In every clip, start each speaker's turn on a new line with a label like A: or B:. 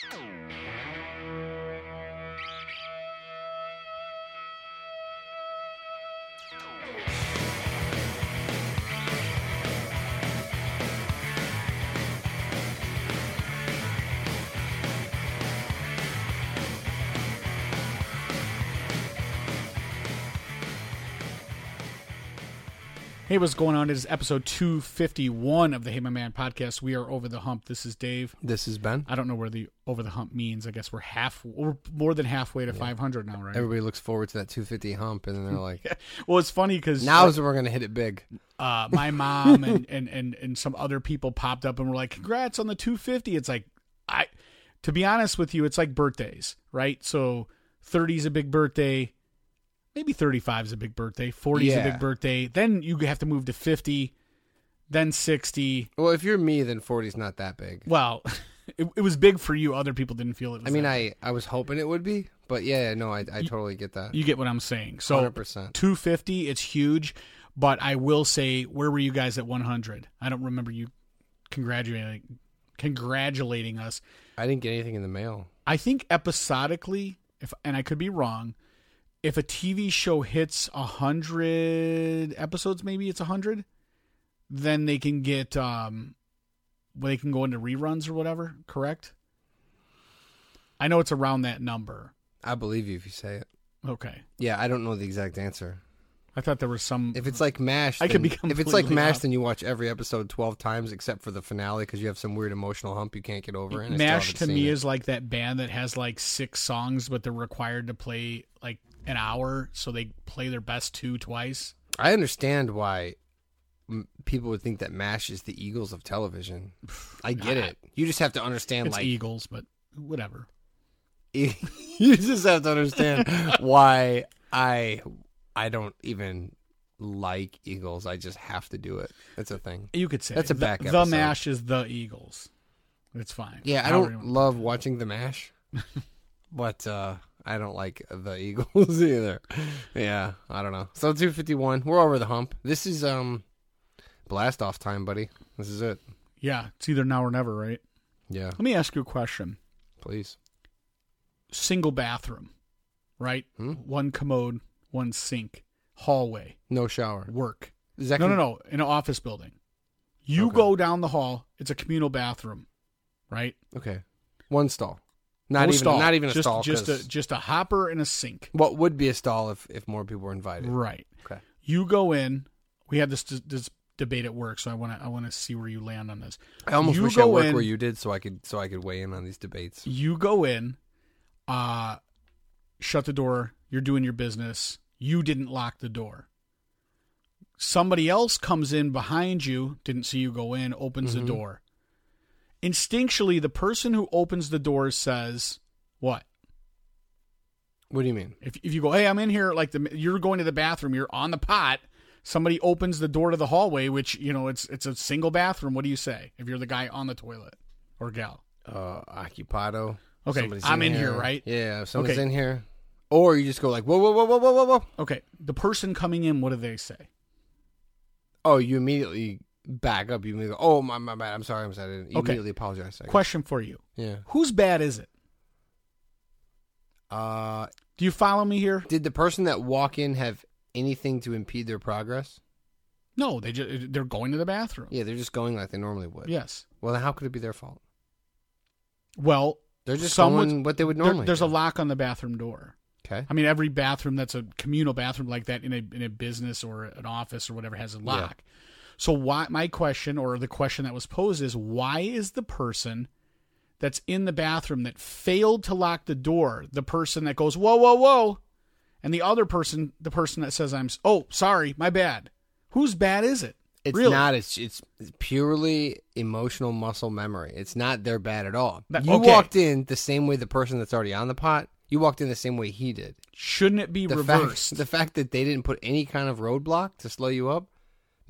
A: Oh. Hey, what's going on? It is episode 251 of the Hey My Man podcast. We are over the hump. This is Dave.
B: This is Ben.
A: I don't know where the over the hump means. I guess we're half, we're more than halfway to 500 now, right?
B: Everybody looks forward to that 250 hump, and then they're like,
A: well, it's funny because
B: now is when we're gonna hit it big."
A: uh, my mom and, and, and, and some other people popped up and were like, congrats on the 250. It's like, I, to be honest with you, it's like birthdays, right? So 30 is a big birthday. Maybe 35 is a big birthday. 40 is a big birthday. Then you have to move to 50, then 60.
B: Well, if you're me, then 40's not that big.
A: Well, it, it was big for you. Other people didn't feel it was
B: I mean, I I was hoping it would be, but yeah, no, I I totally get that.
A: You get what I'm saying. So
B: 100%.
A: 250, it's huge. But I will say, where were you guys at 100? I don't remember you congratulating congratulating us.
B: I didn't get anything in the mail.
A: I think episodically, if and I could be wrong, if a TV show hits a hundred episodes, maybe it's a hundred, then they can get um, well, they can go into reruns or whatever. Correct? I know it's around that number.
B: I believe you if you say it.
A: Okay,
B: Yeah, I don't know the exact answer.
A: I thought there was some.
B: If it's like Mash,
A: I could
B: then-
A: be
B: if it's like Mash, then you watch every episode 12 times except for the finale because you have some weird emotional hump you can't get over. And
A: Mash to me
B: it.
A: is like that band that has like six songs, but they're required to play like an hour, so they play their best two twice.
B: I understand why people would think that Mash is the Eagles of television. I get it. You just have to understand,
A: It's
B: like
A: Eagles, but whatever.
B: you just have to understand why I I don't even like Eagles. I just have to do it. That's a thing.
A: You could say
B: That's a back
A: The,
B: episode.
A: Mash is the Eagles. It's fine.
B: Yeah, I don't love watching the Mash, but uh I don't like the Eagles either. Yeah, I don't know. So 251, we're over the hump. This is um blast off time, buddy. This is it.
A: Yeah, it's either now or never, right?
B: Yeah,
A: Let me ask you a question.
B: please.
A: Single bathroom, right?
B: Hmm?
A: One commode, one sink, hallway,
B: No shower.
A: work. No, no, no. In an office building, you
B: Okay.
A: go down the hall. It's a communal bathroom, right?
B: Okay. One stall. Not
A: No
B: even
A: stall.
B: not even a
A: just,
B: stall.
A: Just a just a hopper and a sink.
B: What would be a stall if, if more people were invited?
A: Right.
B: Okay.
A: You go in. We had this this debate at work, so I want to I want to see where you land on this.
B: I almost
A: You
B: wish I worked
A: in-
B: where you did, so I could so I could weigh in on these debates.
A: You go in, uh, shut the door. You're doing your business. You didn't lock the door. Somebody else comes in behind you, didn't see you go in, opens
B: Mhm.
A: the door. Instinctually, the person who opens the door says, "What?"
B: What do you mean?
A: If if you go, "Hey, I'm in here," like the you're going to the bathroom, you're on the pot. Somebody opens the door to the hallway, which you know it's it's a single bathroom. What do you say if you're the guy on the toilet or gal?
B: Uh, occupado.
A: Okay,
B: Somebody's
A: I'm in here, right?
B: Yeah, if someone's
A: Okay.
B: in here. Or you just go like, whoa, whoa, whoa, whoa, whoa, whoa.
A: Okay, the person coming in, what do they say?
B: Oh, you immediately back up. You go, oh, my, my bad. I'm sorry. I'm sorry. I didn't.
A: Okay.
B: immediately apologize. I guess.
A: Question for you:
B: Yeah.
A: Whose bad is it?
B: Uh,
A: Do you follow me here?
B: did the person that walk in have anything to impede their progress?
A: No, they just they're going to the bathroom.
B: Yeah, they're just going like they normally would.
A: Yes.
B: Well, then how could it be their fault?
A: Well,
B: They're just
A: Someone-
B: going what they would
A: there-
B: normally.
A: there's
B: do.
A: a lock on the bathroom door.
B: Okay.
A: I mean, every bathroom that's a communal bathroom like that in a in a business or an office or whatever has a lock. So why my question or the question that was posed is why is the person that's in the bathroom that failed to lock the door the person that goes whoa whoa whoa, and the other person the person that says I'm oh sorry my bad. Whose bad is it?
B: It's
A: really?
B: not. It's it's purely emotional muscle memory. It's not their bad at all.
A: That-
B: you
A: okay.
B: walked in the same way the person that's already on the pot. You walked in the same way he did.
A: Shouldn't it be
B: The
A: reversed?
B: fact the fact that they didn't put any kind of roadblock to slow you up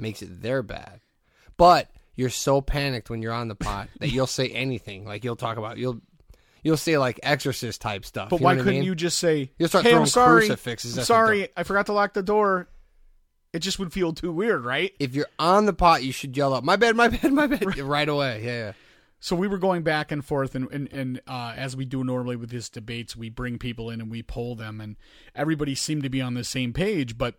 B: makes it their bad. But you're so panicked when you're on the pot that you'll say anything. Like you'll talk about you'll you'll say like exorcist type stuff.
A: But
B: you know
A: why couldn't
B: mean?
A: you just say,
B: You'll start
A: "Hey, I'm
B: throwing
A: sorry,
B: crucifixes
A: I'm sorry. I forgot to lock the door." It just would feel too weird, right?
B: If you're on the pot, you should yell out, "My bad, my bad, my bad!" right away. Yeah, yeah.
A: so we were going back and forth, and and, and uh, as we do normally with these debates, we bring people in and we poll them, and everybody seemed to be on the same page, but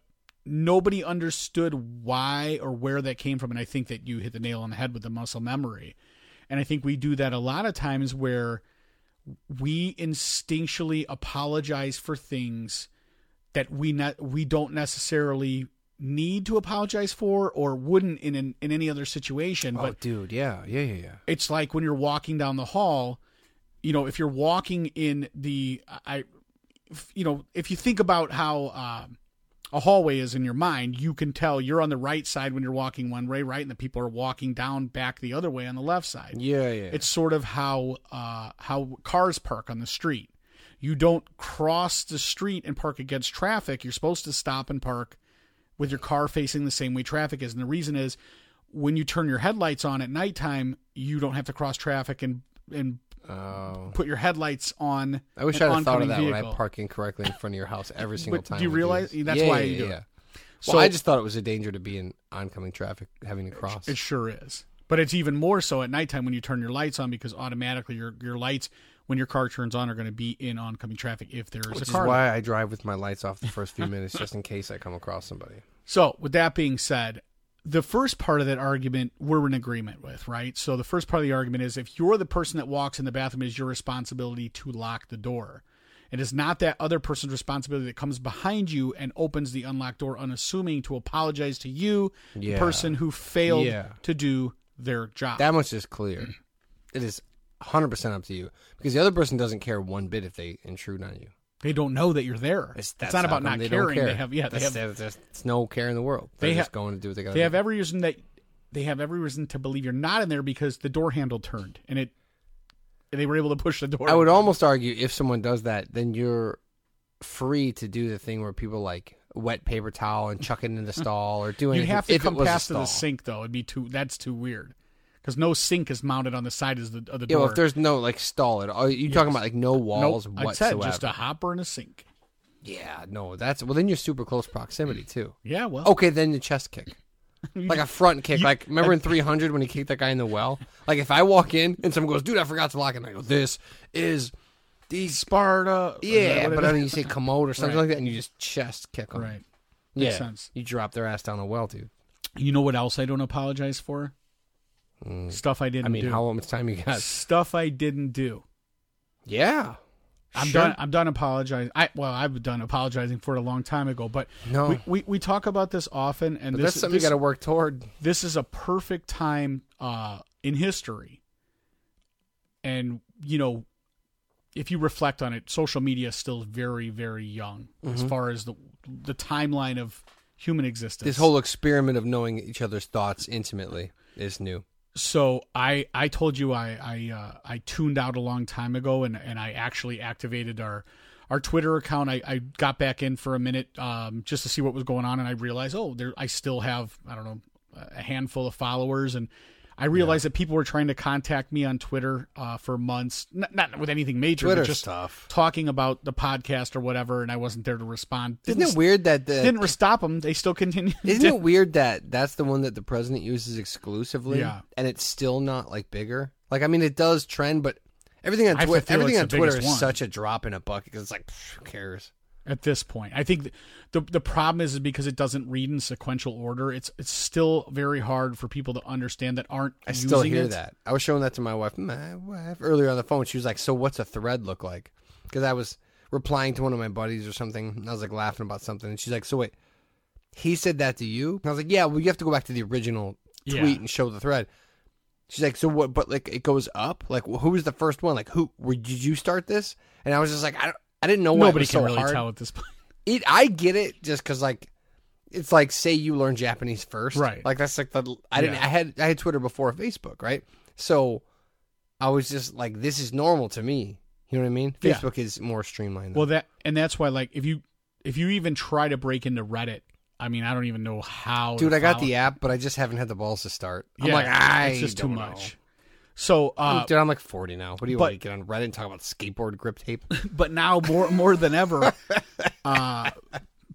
A: nobody understood why or where that came from. And I think that you hit the nail on the head with the muscle memory, and I think we do that a lot of times where we instinctually apologize for things that we not we don't necessarily need to apologize for or wouldn't in in, in any other situation
B: Oh,
A: but
B: dude, yeah, yeah, yeah, yeah.
A: it's like when you're walking down the hall you know if you're walking in the i if- you know if you think about how uh, a hallway is in your mind you can tell you're on the right side when you're walking one way right and the people are walking down back the other way on the left side
B: Yeah, yeah.
A: it's sort of how uh, how cars park on the street. You don't cross the street and park against traffic. You're supposed to stop and park with your car facing the same way traffic is. And the reason is when you turn your headlights on at nighttime, you don't have to cross traffic and and
B: oh.
A: put your headlights on.
B: I wish I had thought of that when I
A: vehicle.
B: park incorrectly in front of your house every single
A: But
B: time.
A: do you realize-
B: this.
A: that's
B: Yeah,
A: why
B: yeah,
A: you do
B: yeah.
A: it.
B: Well,
A: So-
B: I just thought it was a danger to be in oncoming traffic having to cross.
A: It sure is. But it's even more so at nighttime when you turn your lights on because automatically your your lights when your car turns on are going to be in oncoming traffic if there is
B: Which
A: a
B: is why I drive with my lights off the first few minutes, just in case I come across somebody.
A: So, with that being said, the first part of that argument we're in agreement with, right? So, the first part of the argument is if you're the person that walks in the bathroom, it is your responsibility to lock the door. It is not that other person's responsibility that comes behind you and opens the unlocked door unassuming to apologize to you,
B: Yeah.
A: the person who failed
B: Yeah.
A: to do their job.
B: That much is clear. It is 100% up to you because the other person doesn't care one bit if they intrude on you.
A: They don't know that you're there. It's,
B: that's
A: not about not
B: they
A: caring.
B: care.
A: They have yeah, they
B: That's-
A: have
B: there's, there's no care in the world. They're
A: They
B: just
A: ha-
B: going to do what they got to
A: they
B: do.
A: have every reason that they have every reason to believe you're not in there because the door handle turned and it they were able to push the door.
B: I would almost argue if someone does that, then you're free to do the thing where people like wet paper towel and chuck it in the stall or do
A: You'd have to
B: if
A: come
B: it was a
A: past to the sink though. It'd be too. That's too weird. Because no sink is mounted on the side of the, of the
B: Yeah,
A: door.
B: well, if there's no like stall at all, you talking about like no walls
A: nope, I
B: whatsoever.
A: said just a hopper and a sink.
B: yeah, no, that's well. Then you're super close proximity too.
A: Yeah, well,
B: Okay, then the chest kick, like a front kick. like remember in 300 when he kicked that guy in the well? Like if I walk in and someone goes, "Dude, I forgot to lock it," and I go, "This is the
A: Sparta.
B: yeah," but I mean you say commode or something
A: Right.
B: like that, and you just chest kick them.
A: right.
B: Yeah,
A: Makes sense.
B: you drop their ass down the well, dude.
A: You know what else I don't apologize for? Stuff I didn't
B: Mm. I mean,
A: do.
B: how much time you got?
A: Stuff I didn't do.
B: Yeah,
A: I'm
B: Sure.
A: done. I'm done apologizing. I well, I've done apologizing for it a long time ago. But
B: No.
A: we, we, we talk about this often, and
B: But
A: this
B: that's something
A: this,
B: you got to work toward.
A: this is a perfect time uh, in history. And you know, if you reflect on it, social media is still very, very young as far as the the timeline of human existence.
B: This whole experiment of knowing each other's thoughts intimately is new.
A: So I I told you I I uh, I tuned out a long time ago and and I actually activated our our Twitter account. I, I got back in for a minute um, just to see what was going on and I realized oh there I still have I don't know a handful of followers and I realized that people were trying to contact me on Twitter uh, for months not, not with anything major
B: Twitter
A: but just
B: stuff.
A: talking about the podcast or whatever and I wasn't there to respond
B: Isn't
A: didn't
B: it weird that the
A: didn't stop them they still continue
B: Isn't it weird that that's the one that the president uses exclusively?
A: Yeah.
B: And it's still not like bigger. Like I mean, it does trend, but everything on
A: I
B: Twitter, everything on Twitter is
A: one.
B: such a drop in a bucket because it's like pff, who cares?
A: At this point. I think the the problem is, is because it doesn't read in sequential order. It's it's still very hard for people to understand that aren't.
B: I still hear
A: it.
B: that. I was showing that to my wife, my wife earlier on the phone. She was like, "So what's a thread look like?" Because I was replying to one of my buddies or something. And I was like laughing about something, and she's like, "So wait, he said that to you?" And I was like, "Yeah, well, you have to go back to the original tweet
A: Yeah.
B: and show the thread." She's like, "So what? But like, it goes up. Like, who was the first one? Like, who? Were, did you start this?" And I was just like, "I, don't, I didn't know why
A: Nobody
B: was
A: can
B: so
A: really
B: hard."
A: tell at this point.
B: It, I get it, just because like, it's like say you learn Japanese first,
A: Right.
B: Like that's like the I didn't.
A: Yeah.
B: I had I had Twitter before Facebook, right? So I was just like, this is normal to me. You know what I mean?
A: Yeah.
B: Facebook is more streamlined.
A: Well, that and that's why, like, if you if you even try to break into Reddit, I mean, I don't even know how.
B: dude,
A: to
B: I got the app, but I just haven't had the balls to start. I'm
A: Yeah,
B: like, I
A: it's just too much.
B: know.
A: So, uh,
B: dude, I'm like 40 now. What do you
A: but-
B: want to get on Reddit and talk about skateboard grip tape?
A: but now more more than ever, uh,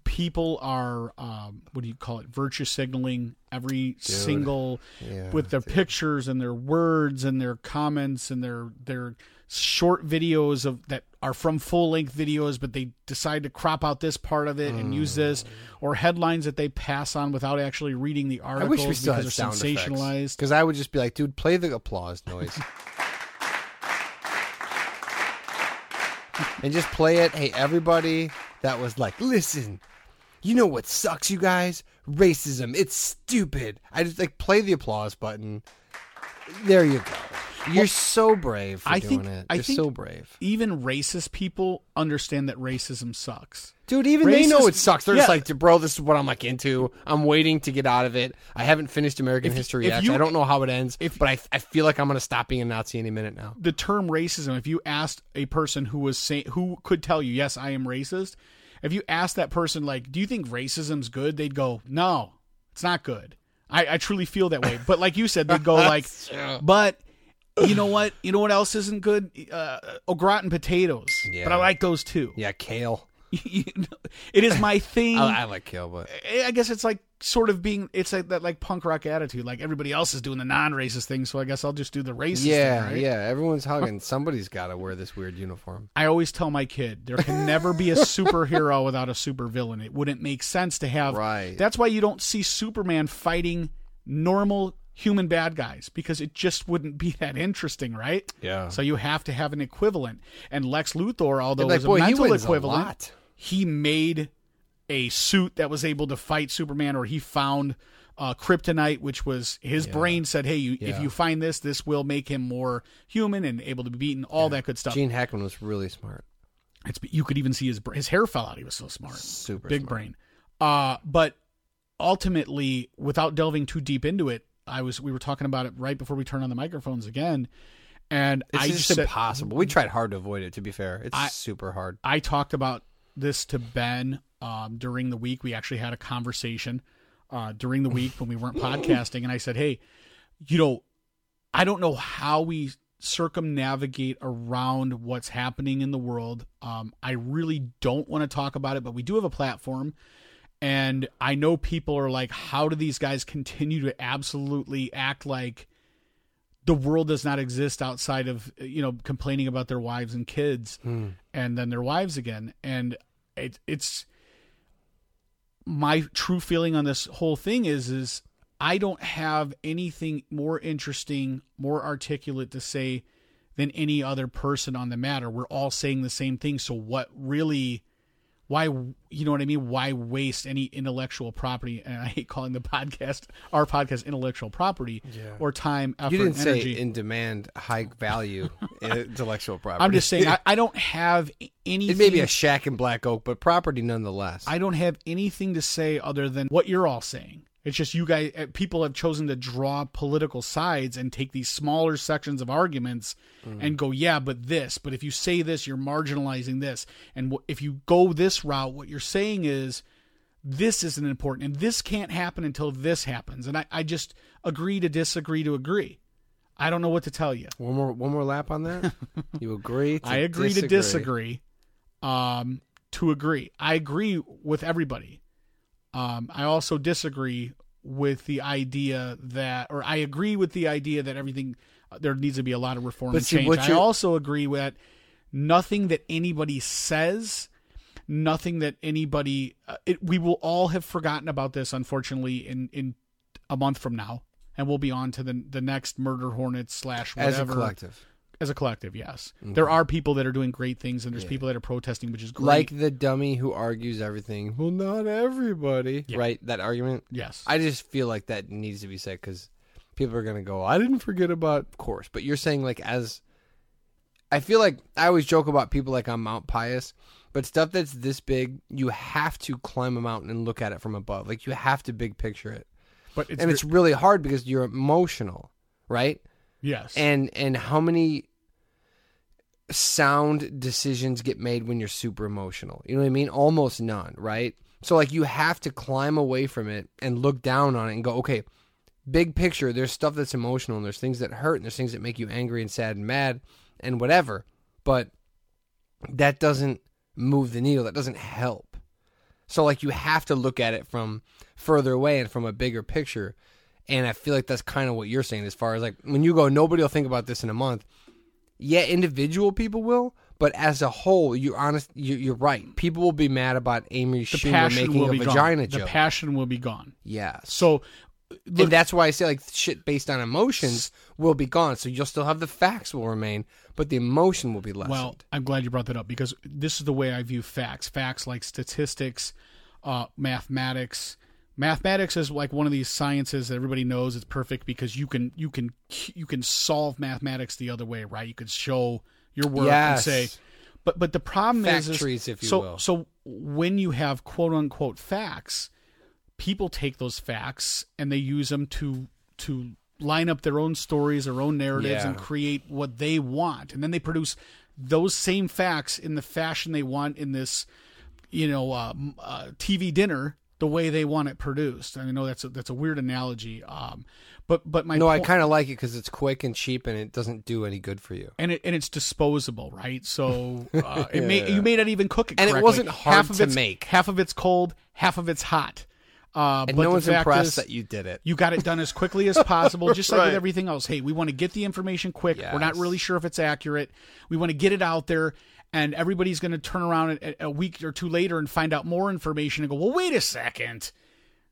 A: people are um, what do you call it? Virtue signaling every single
B: Yeah,
A: with their pictures and their words and their comments and their their short videos of that are from full length videos, but they decide to crop out this part of it and use this, mm. or headlines that they pass on without actually reading the
B: I
A: articles
B: wish we still had
A: because
B: sound
A: they're sensationalized.
B: Because I would just be like, dude, play the applause noise. and just play it. Hey, everybody that was like, listen, you know what sucks, you guys? Racism. It's stupid. I just like play the applause button. There you go. You're so brave for
A: I
B: doing
A: think-
B: it.
A: I
B: You're
A: think-
B: so brave.
A: Even racist people understand that racism sucks.
B: Dude, even they know it sucks. They're
A: Yeah.
B: just like, bro, this is what I'm like into. I'm waiting to get out of it. I haven't finished American history
A: if
B: yet.
A: you-
B: so I don't know how it ends.
A: if-
B: but I, I feel like I'm going to stop being a Nazi any minute now.
A: the term racism if you asked a person who was saying who could tell you yes i am racist if you asked that person like do you think racism's good they'd go no it's not good i, I truly feel that way but like you said they'd go like but you know what you know what else isn't good uh, au gratin potatoes
B: Yeah.
A: but i like those too
B: Yeah, kale.
A: You know, it is my thing
B: I, I like kale, but
A: I guess it's like sort of being it's like that like punk rock attitude like everybody else is doing the non-racist thing so i guess i'll just do the racist
B: yeah,
A: thing, right?
B: yeah. Everyone's hugging. Somebody's got to wear this weird uniform.
A: I always tell my kid there can never be a superhero without a supervillain. It wouldn't make sense to have.
B: Right.
A: That's why you don't see Superman fighting normal human bad guys because it just wouldn't be that interesting, right?
B: Yeah.
A: So you have to have an equivalent. And Lex Luthor, although
B: Like,
A: was a
B: boy, he
A: mental
B: a
A: equivalent, he made a suit that was able to fight Superman, or he found uh, kryptonite, which was his brain said, "Hey, you, if you find this, this will make him more human and able to be beaten." All that good stuff.
B: Gene Hackman was really smart.
A: It's you could even see his his hair fell out. He was so smart,
B: Super
A: big
B: smart.
A: brain. Uh, but ultimately, without delving too deep into it, I was we were talking about it right before we turned on the microphones again, and
B: It's
A: I
B: just impossible. We tried hard to avoid it. To be fair, it's
A: I-
B: super hard.
A: I talked about this to Ben um, during the week. We actually had a conversation uh, during the week when we weren't podcasting, and I said, "Hey, you know, I don't know how we circumnavigate around what's happening in the world. Um, I really don't want to talk about it, but we do have a platform." And I know people are like, how do these guys continue to absolutely act like the world does not exist outside of you know complaining about their wives and kids hmm. and then their wives again? And it, it's my true feeling on this whole thing is is i don't have anything more interesting more articulate to say than any other person on the matter. We're all saying the same thing. So what really why you know what i mean why waste any intellectual property and i hate calling the podcast our podcast intellectual property or time effort
B: You didn't
A: and energy
B: say in demand, high value intellectual property.
A: i'm just saying I, I don't have anything
B: it may be a shack in Black Oak, but property nonetheless.
A: I don't have anything to say other than what you're all saying. It's just you guys, uh, people have chosen to draw political sides and take these smaller sections of arguments and go, yeah, but this, but if you say this, you're marginalizing this. And if you go this route, what you're saying is this isn't important and this can't happen until this happens. And I, I just agree to disagree to agree. I don't know what to tell you.
B: one more one more lap on that. you agree? To
A: I agree to disagree. Um, to agree, I agree with everybody. Um, I also disagree with the idea that, or I agree with the idea that everything uh, there needs to be a lot of reform
B: But
A: and
B: see,
A: change. I also agree with nothing that anybody says, nothing that anybody. Uh, it, we will all have forgotten about this, unfortunately, in in a month from now, and we'll be on to the the next murder hornet slash whatever
B: as a collective.
A: As a collective, yes. Mm-hmm. There are people that are doing great things, and there's people that are protesting, which is great.
B: Like the dummy who argues everything. Well, not everybody. Right? That argument.
A: yes,
B: I just feel like that needs to be said because people are gonna go. I didn't forget about, of course. But you're saying like as. I feel like I always joke about people like on Mount Pius, but stuff that's this big, you have to climb a mountain and look at it from above. Like you have to big picture it,
A: but it's,
B: and it's really hard because you're emotional, right?
A: Yes,
B: and and how many sound decisions get made when you're super emotional? You know what i mean? Almost none right? So like you have to climb away from it and look down on it and go okay big picture there's stuff that's emotional and there's things that hurt and there's things that make you angry and sad and mad and whatever but that doesn't move the needle. That doesn't help. So like you have to look at it from further away and from a bigger picture. And I feel like that's kind of what you're saying as far as like when you go, nobody will think about this in a month. Yeah, individual people will, but as a whole, you're honest. You, you're right. People will be mad about Amy Schumer making a vagina
A: gone.
B: joke.
A: The passion will be gone.
B: Yeah.
A: So, look,
B: and that's why I say like shit based on emotions will be gone. So you'll still have the facts will remain, but the emotion will be lessened.
A: Well, I'm glad you brought that up because this is the way I view facts. Facts like statistics, uh, mathematics. Mathematics is like one of these sciences that everybody knows it's perfect because you can you can you can solve mathematics the other way, right? You could show your work
B: Yes.
A: and say, but but the problem is, is
B: Factories, if you
A: so
B: will.
A: so when you have quote unquote facts, people take those facts and they use them to to line up their own stories, their own narratives,
B: Yeah.
A: and create what they want, and then they produce those same facts in the fashion they want in this, you know, uh, uh, TV dinner the way they want it produced. I know that's a, that's a weird analogy, um, but but my
B: no, I kind of like it because it's quick and cheap, and it doesn't do any good for you.
A: and it and it's disposable, right? So uh, it may
B: Yeah.
A: you may not even cook it,
B: And it wasn't hard
A: half of
B: to
A: it's,
B: make.
A: Half of it's cold, half of it's hot. Uh,
B: And
A: but
B: no one's impressed
A: is,
B: that you did it.
A: you got it done as quickly as possible, just like with everything else. Hey, we want to get the information quick. We're not really sure if it's accurate. We want to get it out there, and everybody's going to turn around a, a week or two later and find out more information and go, well, wait a second.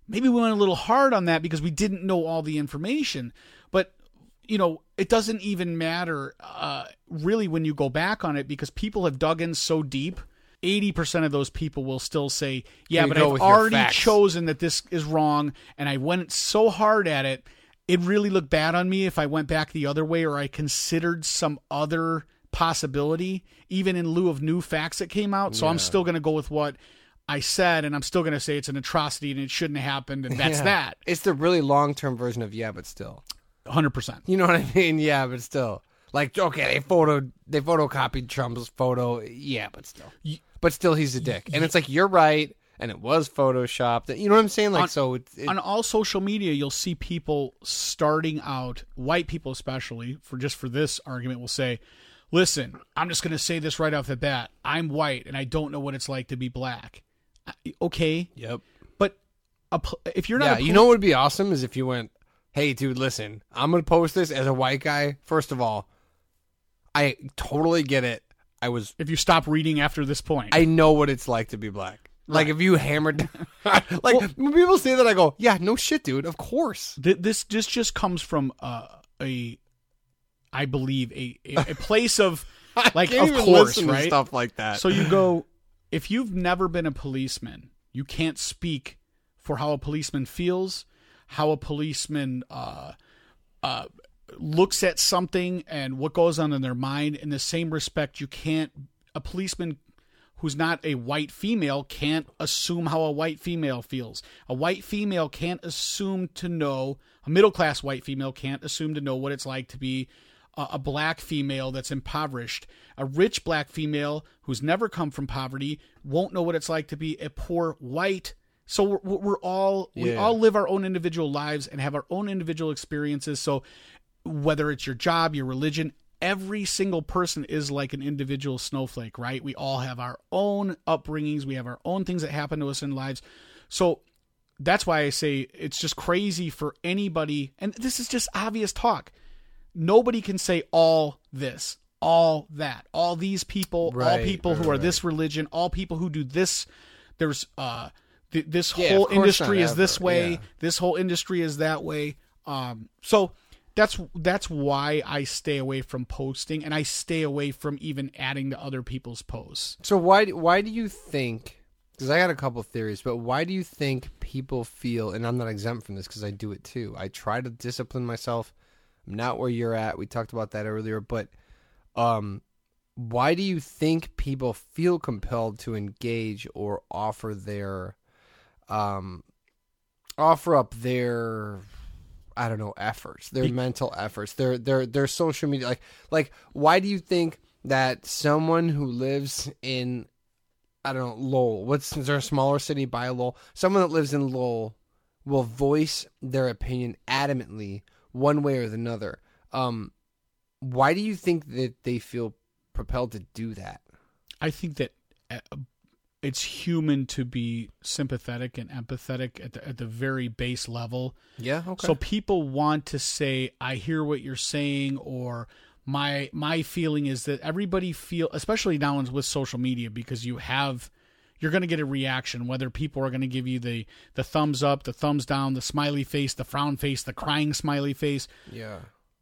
A: Maybe we went a little hard on that because we didn't know all the information. But, you know, it doesn't even matter uh, really when you go back on it because people have dug in so deep. 80% of those people will still say, yeah,
B: You
A: but I've already chosen that this is wrong and I went so hard at it. It really looked bad on me if I went back the other way or I considered some other possibility, even in lieu of new facts that came out. So I'm still going to go with what I said and I'm still going to say it's an atrocity and it shouldn't have happened. And that's
B: Yeah.
A: that.
B: It's the really long term version of yeah, but still.
A: 100%.
B: You know what I mean? Yeah, but still. Like, okay, they photo they photocopied Trump's photo. Yeah, but still. But still, he's a dick. And it's like you're right, and it was photoshopped. You know what I'm saying? Like,
A: On-
B: so it's it,
A: on all social media you'll see people starting out white people especially for just for this argument will say listen i'm just going to say this right off the bat i'm white and i don't know what it's like to be black okay
B: Yep.
A: but a, pol- if you're not
B: Yeah,
A: a
B: you know what would be awesome is if you went, "Hey, dude, listen, I'm gonna post this as a white guy. First of all, I totally get it. I was,
A: if you stop reading after this point
B: I know what it's like to be black. Like if you hammered, like when people say that, I go, "Yeah, no shit, dude. Of course."
A: Th- this this just comes from uh, a i believe a, a, a place of like of course right
B: stuff like that.
A: So you go, if you've never been a policeman, you can't speak for how a policeman feels, how a policeman uh, uh, looks at something, and what goes on in their mind. In the same respect, you can't, a policeman who's not a white female can't assume how a white female feels. A white female can't assume to know, a middle class white female can't assume to know what it's like to be a, black female that's impoverished. A rich black female who's never come from poverty won't know what it's like to be a poor white. So we're, we're all we all live our own individual lives and have our own individual experiences. So whether it's your job, your religion, every single person is like an individual snowflake, right? We all have our own upbringings, we have our own things that happen to us in lives. So that's why I say it's just crazy for anybody, and this is just obvious talk. Nobody can say all this, all that, all these people, all people who
B: right,
A: are this religion, all people who do this. There's uh, th- this
B: Yeah,
A: whole industry is this way.
B: yeah.
A: This whole industry is that way. Um, so that's that's why I stay away from posting, and I stay away from even adding to other people's posts.
B: So why why do you think? Because I got a couple theories, but why do you think people feel? And I'm not exempt from this because I do it too. I try to discipline myself. I'm not where you're at. We talked about that earlier, but um, why do you think people feel compelled to engage or offer their um offer up their I don't know efforts, their
A: Be-
B: mental efforts, their their their social media like like why do you think that someone who lives in I don't know Lowell, what's is there a smaller city by Lowell? Someone that lives in Lowell will voice their opinion adamantly one way or another. Um why do you think that they feel propelled to do that?
A: I think that uh, it's human to be sympathetic and empathetic at the, at the very base level.
B: Yeah. Okay.
A: So people want to say, "I hear what you're saying," or my my feeling is that everybody feel, especially now with social media, because you have you're going to get a reaction whether people are going to give you the the thumbs up, the thumbs down, the smiley face, the frown face, the crying smiley face.
B: yeah.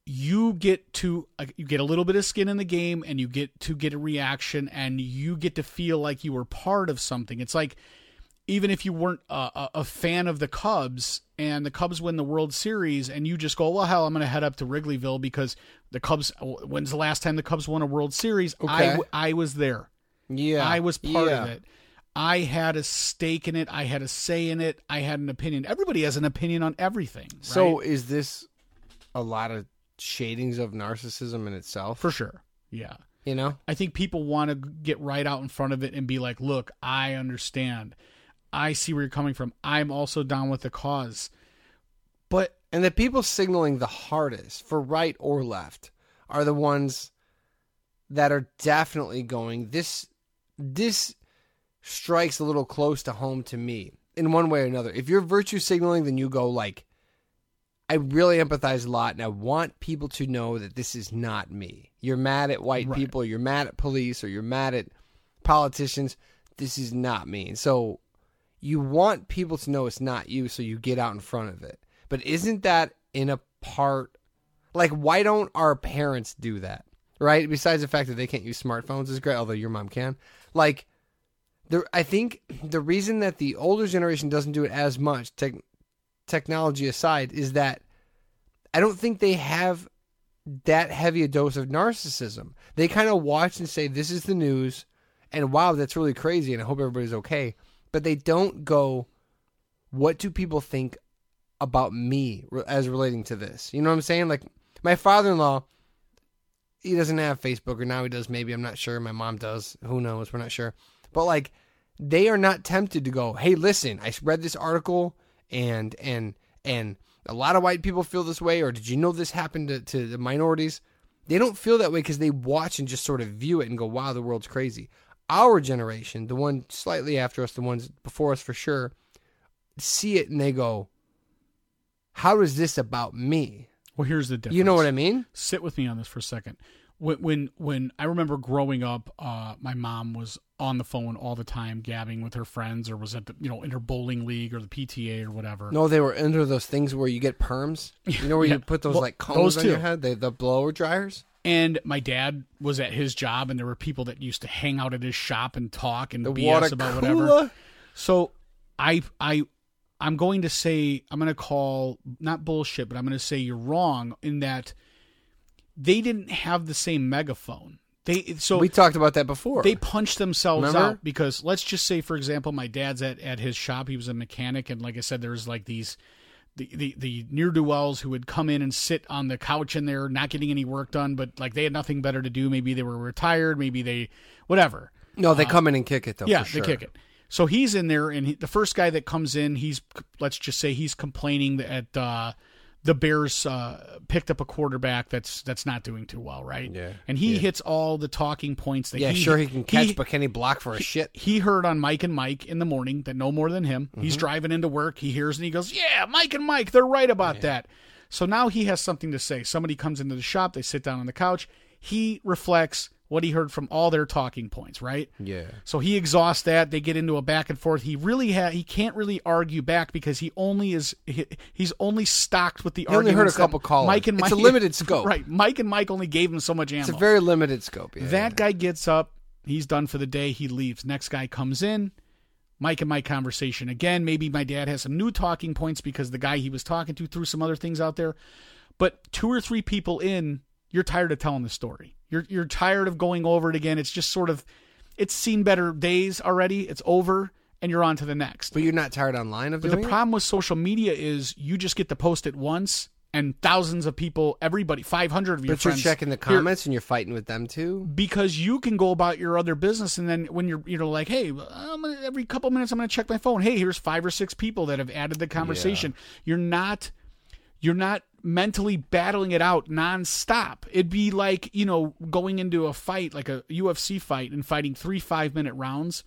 A: You get to you get a little bit of skin in the game, and you get to get a reaction, and you get to feel like you were part of something. It's like even if you weren't a, a, fan of the Cubs and the Cubs win the World Series, and you just go, well, hell, I'm going to head up to Wrigleyville because the Cubs. When's the last time the Cubs won a World Series? I
B: Okay.
A: w- I was there.
B: Yeah.
A: I was part
B: yeah.
A: of it. I had a stake in it. I had a say in it. I had an opinion. Everybody has an opinion on everything. Right?
B: So is this a lot of shadings of narcissism in itself?
A: for sure, yeah.
B: you know.
A: I think people want to get right out in front of it and be like, "Look, I understand. I see where you're coming from. I'm also down with the cause." But
B: And the people signaling the hardest for right or left are the ones that are definitely going this this strikes a little close to home to me in one way or another. If you're virtue signaling then you go like I really empathize a lot and I want people to know that this is not me. You're mad at white
A: Right.
B: people, you're mad at police or you're mad at politicians. This is not me. And so you want people to know it's not you so you get out in front of it. But isn't that in a part like why don't our parents do that? Right? Besides the fact that they can't use smartphones is great, although your mom can. Like I think the reason that the older generation doesn't do it as much, tech, technology aside, is that I don't think they have that heavy a dose of narcissism. They kind of watch and say, "This is the news," and wow, that's really crazy, and I hope everybody's okay. But they don't go, "What do people think about me as relating to this?" You know what I'm saying? Like my father-in-law, he doesn't have Facebook, or now he does. Maybe I'm not sure. My mom does. Who knows? We're not sure. But like, they are not tempted to go, "Hey, listen, I read this article, and and and." A lot of white people feel this way, or did you know this happened to, to the minorities? They don't feel that way because they watch and just sort of view it and go, wow, the world's crazy. Our generation, the one slightly after us, the ones before us for sure, see it and they go, how is this about me?
A: well, here's the difference.
B: You know what I mean?
A: sit with me on this for a second. When when, when I remember growing up, uh, my mom was on the phone all the time, gabbing with her friends, or was at the you know in her bowling league or the PTA or whatever.
B: No, they were into those things where you get perms. You know where
A: Yeah.
B: you put those
A: Well,
B: like cones
A: those
B: on your head, they, the blower dryers.
A: And my dad was at his job, and there were people that used to hang out at his shop and talk and
B: The
A: BS about
B: cooler.
A: whatever. So I I I'm going to say I'm going to call not bullshit, but I'm going to say you're wrong in that they didn't have the same megaphone. They so
B: We talked about that before.
A: they punch themselves
B: Remember?
A: out because let's just say for example my dad's at, at his shop he was a mechanic and like i said there's like these the, the, the near do wells who would come in and sit on the couch in there not getting any work done but like they had nothing better to do maybe they were retired maybe they whatever
B: no, they come in and kick it though.
A: yeah
B: for sure.
A: they kick it so he's in there and he, the first guy that comes in he's let's just say he's complaining that uh the Bears uh, picked up a quarterback that's that's not doing too well, right?
B: Yeah,
A: and he
B: yeah.
A: hits all the talking points that
B: Yeah,
A: he,
B: sure he can catch, but can he block for a shit?
A: he heard on Mike and Mike in the morning that no more than him.
B: Mm-hmm.
A: He's driving into work. He hears and he goes, Yeah, Mike and Mike, they're right about that. So now he has something to say. Somebody comes into the shop, they sit down on the couch. He reflects what he heard from all their talking points, right?
B: Yeah.
A: So he exhausts that. They get into a back and forth. He really ha- he can't really argue back because he only is he, he's only stocked with the
B: He only heard a couple calls.
A: Mike and Mike, It's
B: a limited scope.
A: right? Mike and Mike only gave him so much ammo.
B: It's a very limited scope. Yeah.
A: That guy gets up. He's done for the day. He leaves. Next guy comes in. Mike and Mike conversation again. Maybe my dad has some new talking points because the guy he was talking to threw some other things out there. But two or three people in, you're tired of telling the story. You're you're tired of going over it again. It's just sort of, it's seen better days already. It's over, and you're on to the next.
B: But you're not tired online of
A: But
B: doing
A: the problem with social media is you just get to post it once, and thousands of people, everybody, 500 of your
B: But you're
A: friends,
B: checking the comments and you're fighting with them too.
A: because you can go about your other business and then when you're you know like hey I'm gonna, every couple minutes i'm going to check my phone hey here's five or six people that have added the conversation you're not you're not mentally battling it out nonstop it'd be like you know going into a fight like a ufc fight and fighting three five minute rounds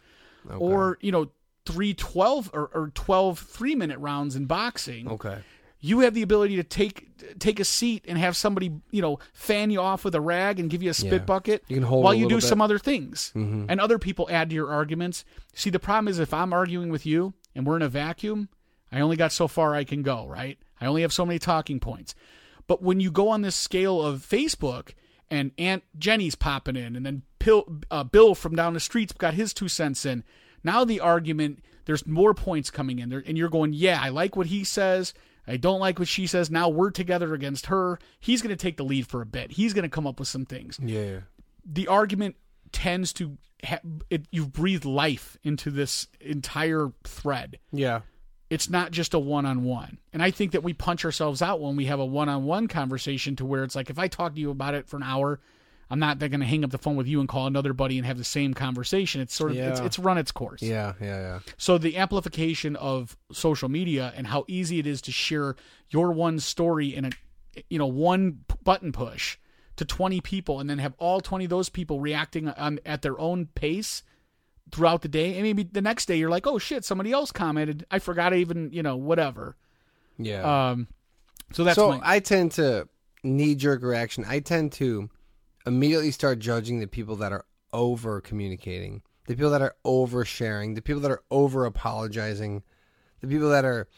A: or you know three 12 or, or 12 three minute rounds in boxing
B: Okay.
A: you have the ability to take take a seat and have somebody you know fan you off with a rag and give you a spit
B: Yeah.
A: bucket
B: You can hold
A: while you do
B: bit. Mm-hmm.
A: some other things and other people add to your arguments see the problem is if i'm arguing with you and we're in a vacuum i only got so far i can go right i only have so many talking points but when you go on this scale of facebook and aunt jenny's popping in and then Pil, uh, bill from down the street's got his two cents in now the argument there's more points coming in there and you're going yeah i like what he says I don't like what she says. Now we're together against her. He's going to take the lead for a bit. He's going to come up with some things.
B: Yeah.
A: The argument tends to ha- it, you've breathed life into this entire thread.
B: Yeah.
A: It's not just a one-on-one. And I think that we punch ourselves out when we have a one-on-one conversation to where it's like if I talk to you about it for an hour, I'm not going to hang up the phone with you and call another buddy and have the same conversation. It's sort of it's,
B: Yeah.
A: it's run its course.
B: Yeah. Yeah. Yeah.
A: So the amplification of social media and how easy it is to share your one story in a you know one button push to 20 people and then have all 20 of those people reacting on at their own pace throughout the day and maybe the next day you're like oh shit somebody else commented I forgot I even you know whatever
B: Yeah.
A: um so that's
B: so
A: my,
B: I tend to knee jerk reaction. I tend to immediately start judging the people that are over communicating, the people that are over sharing, the people that are over apologizing, the people that are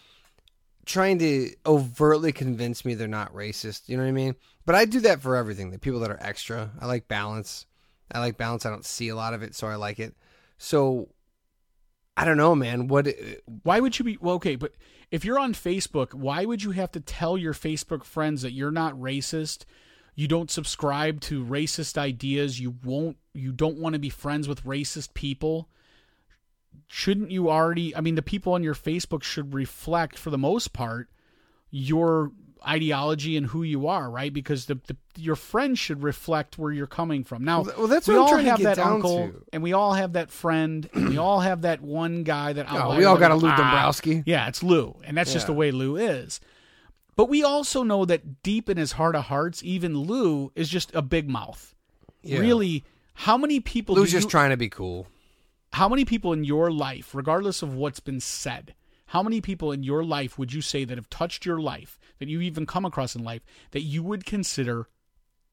B: trying to overtly convince me they're not racist. You know what I mean? But I do that for everything. The people that are extra. I like balance. I like balance. I don't see a lot of it, so I like it. So I don't know, man. What uh,
A: why would you be well okay but if you're on facebook why would you have to tell your facebook friends that you're not racist? You don't subscribe to racist ideas. You won't you don't want to be friends with racist people. Shouldn't you already i mean the people on your facebook should reflect for the most part your ideology and who you are right because the, the your friends should reflect where you're coming from now
B: Well, that's
A: we all have that uncle
B: to.
A: and we all have that friend and we all have that one guy that
B: Oh, we all got a Lou
A: "Ah."
B: Dombrowski.
A: Yeah, it's Lou, and that's just the way Lou is. But we also know that deep in his heart of hearts, even Lou is just a big mouth.
B: Yeah.
A: Really, how many people?
B: Lou's just
A: you-
B: trying to be cool.
A: How many people in your life, regardless of what's been said, how many people in your life would you say that have touched your life, that you even come across in life, that you would consider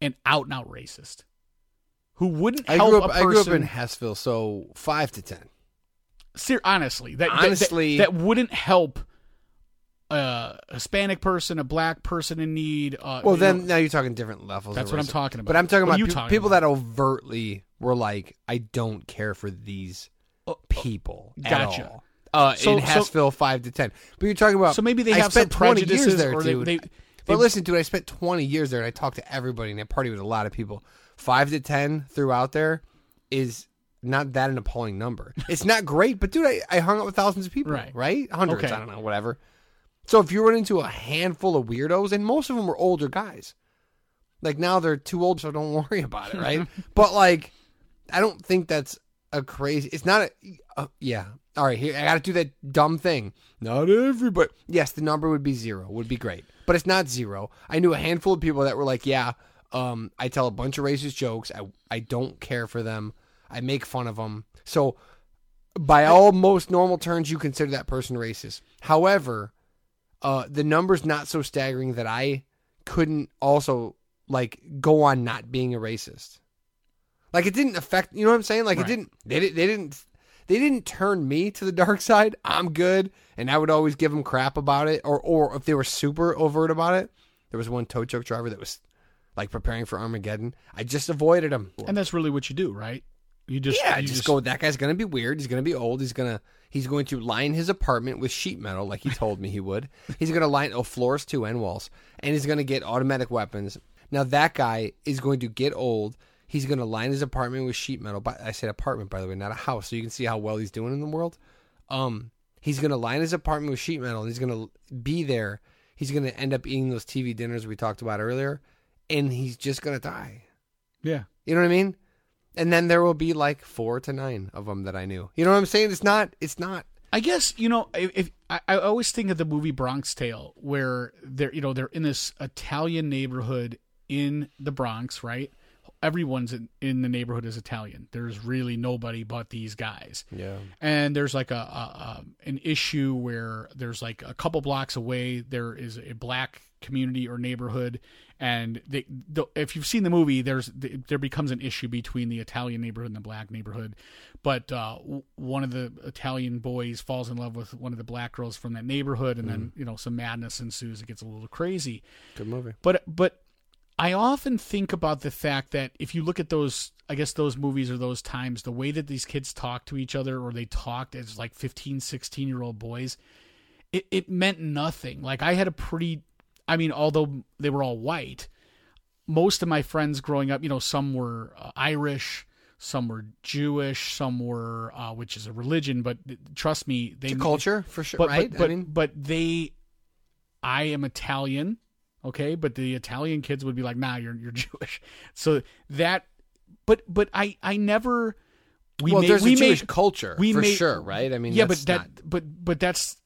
A: an out and out racist, who wouldn't
B: I
A: help
B: grew up.
A: a
B: I grew up in Hessville, so five to ten.
A: Ser- honestly, that, that-
B: Honestly-
A: that, that wouldn't help a Hispanic person, a black person in need. Uh,
B: Well, then
A: know,
B: now you're talking different levels.
A: That's what I'm talking about.
B: But I'm talking
A: What
B: about pe-
A: talking
B: people
A: about?
B: that overtly were like, "I don't care for these people at
A: Oh, Gotcha.
B: All." Uh,
A: So-
B: in
A: so-
B: Hessville, five to ten. But you're talking about.
A: so maybe they
B: I
A: have some
B: spent 20 years
A: prejudices,
B: there,
A: or they,
B: dude.
A: they,
B: But
A: they-
B: listen, dude, I spent 20 years there, and I talked to everybody, and I party with a lot of people. Five to ten throughout there is not that an appalling number. It's not great, but dude, I, I hung out with thousands of people,
A: Right.
B: right? Hundreds,
A: Okay.
B: I don't know, whatever. So if you run into a handful of weirdos, and most of them were older guys, like now they're too old, so don't worry about it, right? but like, I don't think that's a crazy. It's not a. Uh, yeah. All right. Here, I got to do that dumb thing. Not everybody. Yes, the number would be zero. Would be great, but it's not zero. I knew a handful of people that were like, yeah. Um, I tell a bunch of racist jokes. I I don't care for them. I make fun of them. So, by all most normal terms, you consider that person racist. However, uh, the number's not so staggering that I couldn't also like go on not being a racist. Like it didn't affect. You know what I'm saying? Like
A: Right.
B: it didn't. They didn't. They didn't. They didn't turn me to the dark side. I'm good, and I would always give them crap about it. Or, or if they were super overt about it, there was one tow truck driver that was like preparing for Armageddon. I just avoided him.
A: and that's really what you do, right? You just
B: Yeah,
A: you
B: just, go. That guy's gonna be weird. He's gonna be old. He's gonna he's going to line his apartment with sheet metal, like he told me he would. He's gonna line oh floors too and walls, and he's gonna get automatic weapons. Now that guy is going to get old. He's gonna line his apartment with sheet metal. But I said apartment, by the way, not a house. So you can see how well he's doing in the world. Um, he's gonna line his apartment with sheet metal. And he's gonna be there. He's gonna end up eating those TV dinners we talked about earlier, and he's just gonna die.
A: yeah.
B: You know what I mean? And then there will be like four to nine of them that I knew. You know what I'm saying? It's not. It's not.
A: I guess you know if, if I, I always think of the movie Bronx Tale, where they're you know they're in this Italian neighborhood in the Bronx, right? Everyone's in, in the neighborhood is Italian. There's really nobody but these guys.
B: Yeah.
A: And there's like a, a, a an issue where there's like a couple blocks away there is a black community or neighborhood, and they, the, if you've seen the movie, there's there becomes an issue between the Italian neighborhood and the black neighborhood. But uh, one of the Italian boys falls in love with one of the black girls from that neighborhood, and then you know some madness ensues. It gets a little crazy.
B: Good movie.
A: But but I often think about the fact that if you look at those I guess those movies or those times, the way that these kids talk to each other or they talked as like 15, 16 year old boys, it, it meant nothing. Like I had a pretty I mean, although they were all white, most of my friends growing up, you know, some were uh, Irish, some were Jewish, some were, uh, which is a religion, but trust me, they
B: The culture for sure,
A: but,
B: right?
A: But, but,
B: I mean,
A: but they, I am Italian, okay. But the Italian kids would be like, "Nah, you're you're Jewish." So that, but but I I never. We
B: well,
A: made,
B: there's
A: we
B: a Jewish
A: made,
B: culture
A: we
B: for
A: made-
B: sure, right? I mean,
A: yeah, but that
B: not-
A: but but that's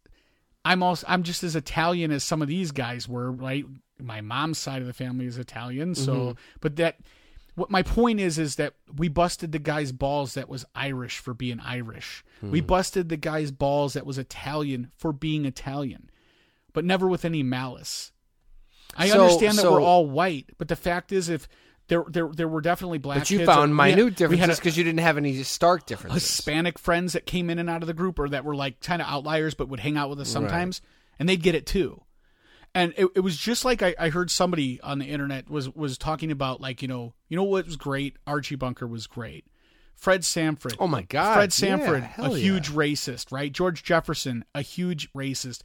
A: I'm also I'm just as Italian as some of these guys were, right? My mom's side of the family is Italian, so
B: Mm-hmm.
A: but that what my point is is that we busted the guy's balls that was Irish for being Irish.
B: Hmm.
A: We busted the guy's balls that was Italian for being Italian, but never with any malice. I
B: So-
A: understand that
B: so-
A: we're all white, but the fact is if there there there were definitely black
B: but you
A: kids,
B: found minute
A: we had
B: differences because you didn't have any stark differences.
A: Hispanic friends that came in and out of the group or that were like kind of outliers but would hang out with us sometimes and they'd get it too. And it, it was just like I, I heard somebody on the internet was was talking about like, you know, you know what was great? Archie Bunker was great. Fred Sanford.
B: Oh my God,
A: Fred
B: yeah,
A: Sanford, a
B: hell yeah.
A: huge racist, right? George Jefferson, a huge racist.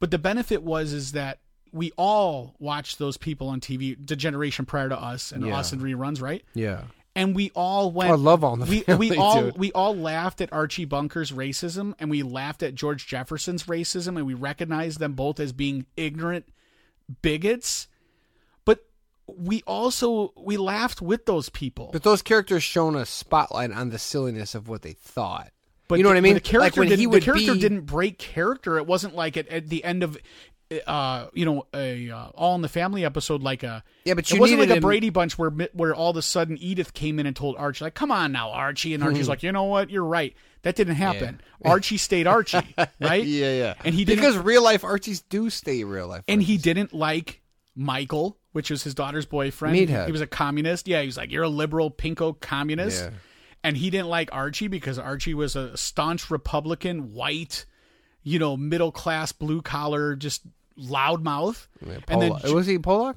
A: But the benefit was is that we all watched those people on TV, the generation prior to us and
B: Yeah.
A: us in reruns, right?
B: yeah.
A: and we all went.
B: I love All the
A: we
B: Family,
A: we all
B: dude.
A: we all laughed at Archie Bunker's racism, and we laughed at George Jefferson's racism, and we recognized them both as being ignorant bigots. But we also we laughed with those people.
B: But those characters shone a spotlight on the silliness of what they thought.
A: But
B: you know
A: the-
B: what I mean?
A: The character,
B: like when
A: didn't, the character
B: be,
A: didn't break character. It wasn't like at, at the end of, uh, you know, a uh, All in the Family episode, like a
B: Yeah, but
A: it wasn't like a
B: him-
A: Brady Bunch where where all of a sudden Edith came in and told Archie like, "Come on now, Archie," and Archie's like, "You know what? You're right. That didn't happen. Archie stayed Archie, right?
B: Yeah, yeah.
A: And he didn't
B: because real life Archies do stay real life.
A: and he didn't like Michael, which was his daughter's boyfriend.
B: Meathead.
A: He was a communist. Yeah, he was like, "You're a liberal pinko communist."
B: Yeah.
A: And he didn't like Archie because Archie was a staunch Republican, white, you know, middle class, blue collar, just loudmouth.
B: Yeah,
A: and then
B: was he Pollock?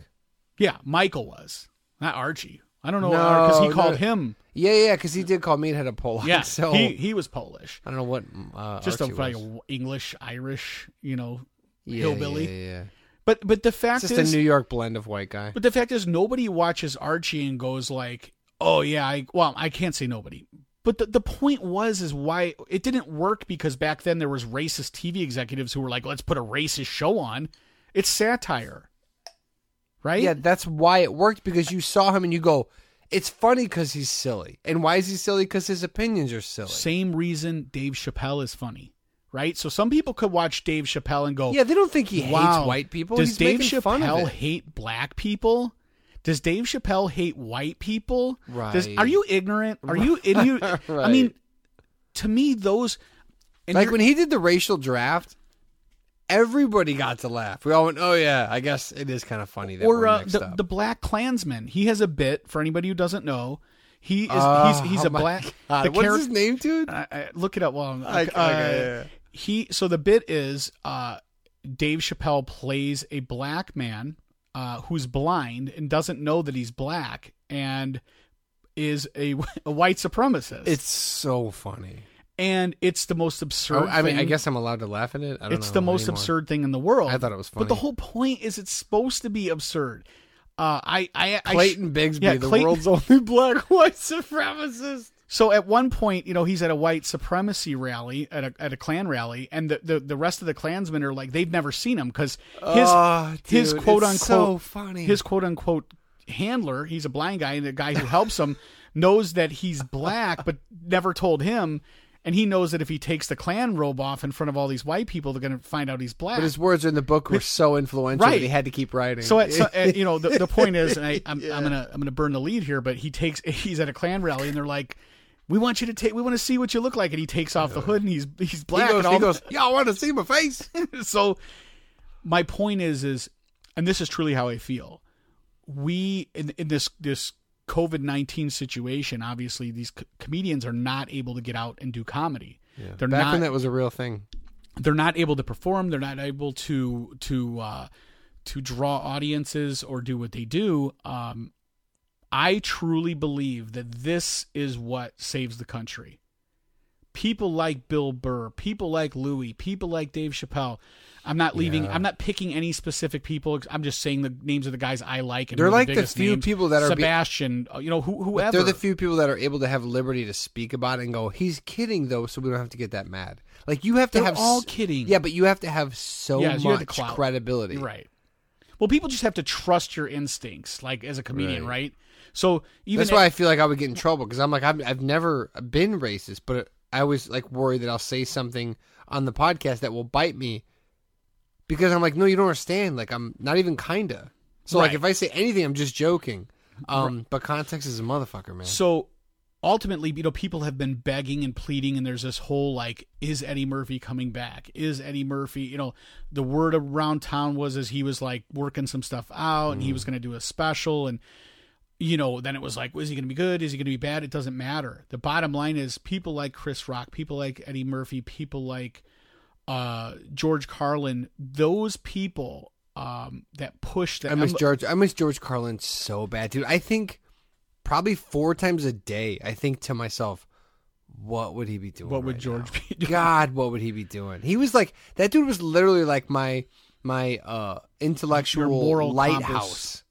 A: yeah, Michael was not Archie. I don't know
B: No,
A: because he called
B: no.
A: him.
B: Yeah, yeah, because he did call Meathead a Pollock.
A: Yeah,
B: so
A: he he was Polish,
B: I don't know what uh,
A: just
B: Archie
A: a like. English Irish, you know,
B: yeah,
A: hillbilly.
B: Yeah, yeah, yeah.
A: But but the fact
B: It's just
A: is,
B: a New York blend of white guy.
A: But the fact is, nobody watches Archie and goes like, "Oh yeah, I well, I can't say nobody." But the the point was is why it didn't work because back then there was racist TV executives who were like, "Let's put a racist show on." It's satire, right?
B: Yeah, that's why it worked because you saw him and you go, it's funny because he's silly. And why is he silly? Because his opinions are silly.
A: Same reason Dave Chappelle is funny, right? So some people could watch Dave Chappelle and go,
B: Yeah, they don't think he
A: wow,
B: hates white people.
A: Does
B: he's
A: Dave
B: making fun of
A: Chappelle hate black people? Does Dave Chappelle hate white people? Does,
B: Right.
A: are you ignorant? Are you? You I mean, to me, those
B: like when he did the racial draft, everybody got to laugh. We all went, "Oh yeah, I guess it is kind of funny that
A: or uh, the
B: up."
A: the Black Klansman. He has a bit for anybody who doesn't know. He is
B: Oh,
A: he's he's a black.
B: What's
A: charac-
B: his name, dude?
A: I, I, look it up.
B: while
A: I'm.
B: okay, yeah, yeah.
A: he so the bit is uh, Dave Chappelle plays a black man uh, who's blind and doesn't know that he's black and is a, a white supremacist.
B: It's so funny.
A: and it's the most absurd.
B: Oh, I mean, I guess I'm allowed to laugh at it. I don't
A: it's the most
B: anymore.
A: absurd thing in the world.
B: I thought it was funny,
A: But the whole point is it's supposed to be absurd. Uh, I, I, I
B: Clayton Bigsby,
A: yeah,
B: the world's only black white supremacist.
A: So at one point, you know, he's at a white supremacy rally at a at a Klan rally, and the the, the rest of the Klansmen are like they've never seen him because his
B: Oh,
A: his quote unquote
B: so funny.
A: his quote unquote handler, he's a blind guy, and the guy who helps him knows that he's black, but never told him. and he knows that if he takes the Klan robe off in front of all these white people, they're going to find out he's black.
B: But his words in the book were so influential
A: Right.
B: that he had to keep writing.
A: So, at, so at, you know, the, the point is, and I, I'm, I'm gonna I'm gonna burn the lead here, but he takes he's at a Klan rally, and they're like, "We want you to take, we want to see what you look like," and he takes off the hood, and he's he's
B: he
A: black,
B: goes,
A: and all
B: he goes, y'all want to see my face?
A: so my point is is and this is truly how I feel. We in in this this COVID nineteen situation, obviously these co- comedians are not able to get out and do comedy. They're
B: Back
A: not
B: when that was a real thing.
A: they're not able to perform. They're not able to to uh, to draw audiences or do what they do. Um, I truly believe that this is what saves the country. People like Bill Burr, people like Louis, people like Dave Chappelle. I'm not leaving.
B: Yeah.
A: I'm not picking any specific people. I'm just saying the names of the guys I like. And
B: They're like the
A: biggest
B: few
A: names.
B: people that are
A: Sebastian. uh, you know, who, whoever.
B: They're the few people that are able to have liberty to speak about it and go, he's kidding though, so we don't have to get that mad. Like you have to
A: They're
B: have
A: all
B: s-
A: kidding.
B: Yeah, but you have to have so
A: Yeah,
B: much credibility.
A: You're right. Well, people just have to trust your instincts, like as a comedian,
B: Right.
A: right? So even
B: That's why I feel like I would get in trouble because I'm like I've, I've never been racist, but I was like worried that I'll say something on the podcast that will bite me because I'm like, no, you don't understand. Like I'm not even kinda. So like if I say anything, I'm just joking. Um, but context is a motherfucker, man.
A: So ultimately, you know, people have been begging and pleading, and there's this whole like, is Eddie Murphy coming back? Is Eddie Murphy? You know, the word around town was as he was like working some stuff out, and he was going to do a special, and you know, then it was like, is he going to be good? Is he going to be bad? It doesn't matter. The bottom line is, people like Chris Rock, people like Eddie Murphy, people like uh, George Carlin, those people um, that push that.
B: I miss George. I miss George Carlin so bad, dude. I think probably four times a day. I think to myself, what would he be doing?
A: what would
B: right
A: George
B: now?
A: be doing?
B: God, what would he be doing? He was like that dude was literally like my my uh intellectual
A: moral
B: lighthouse.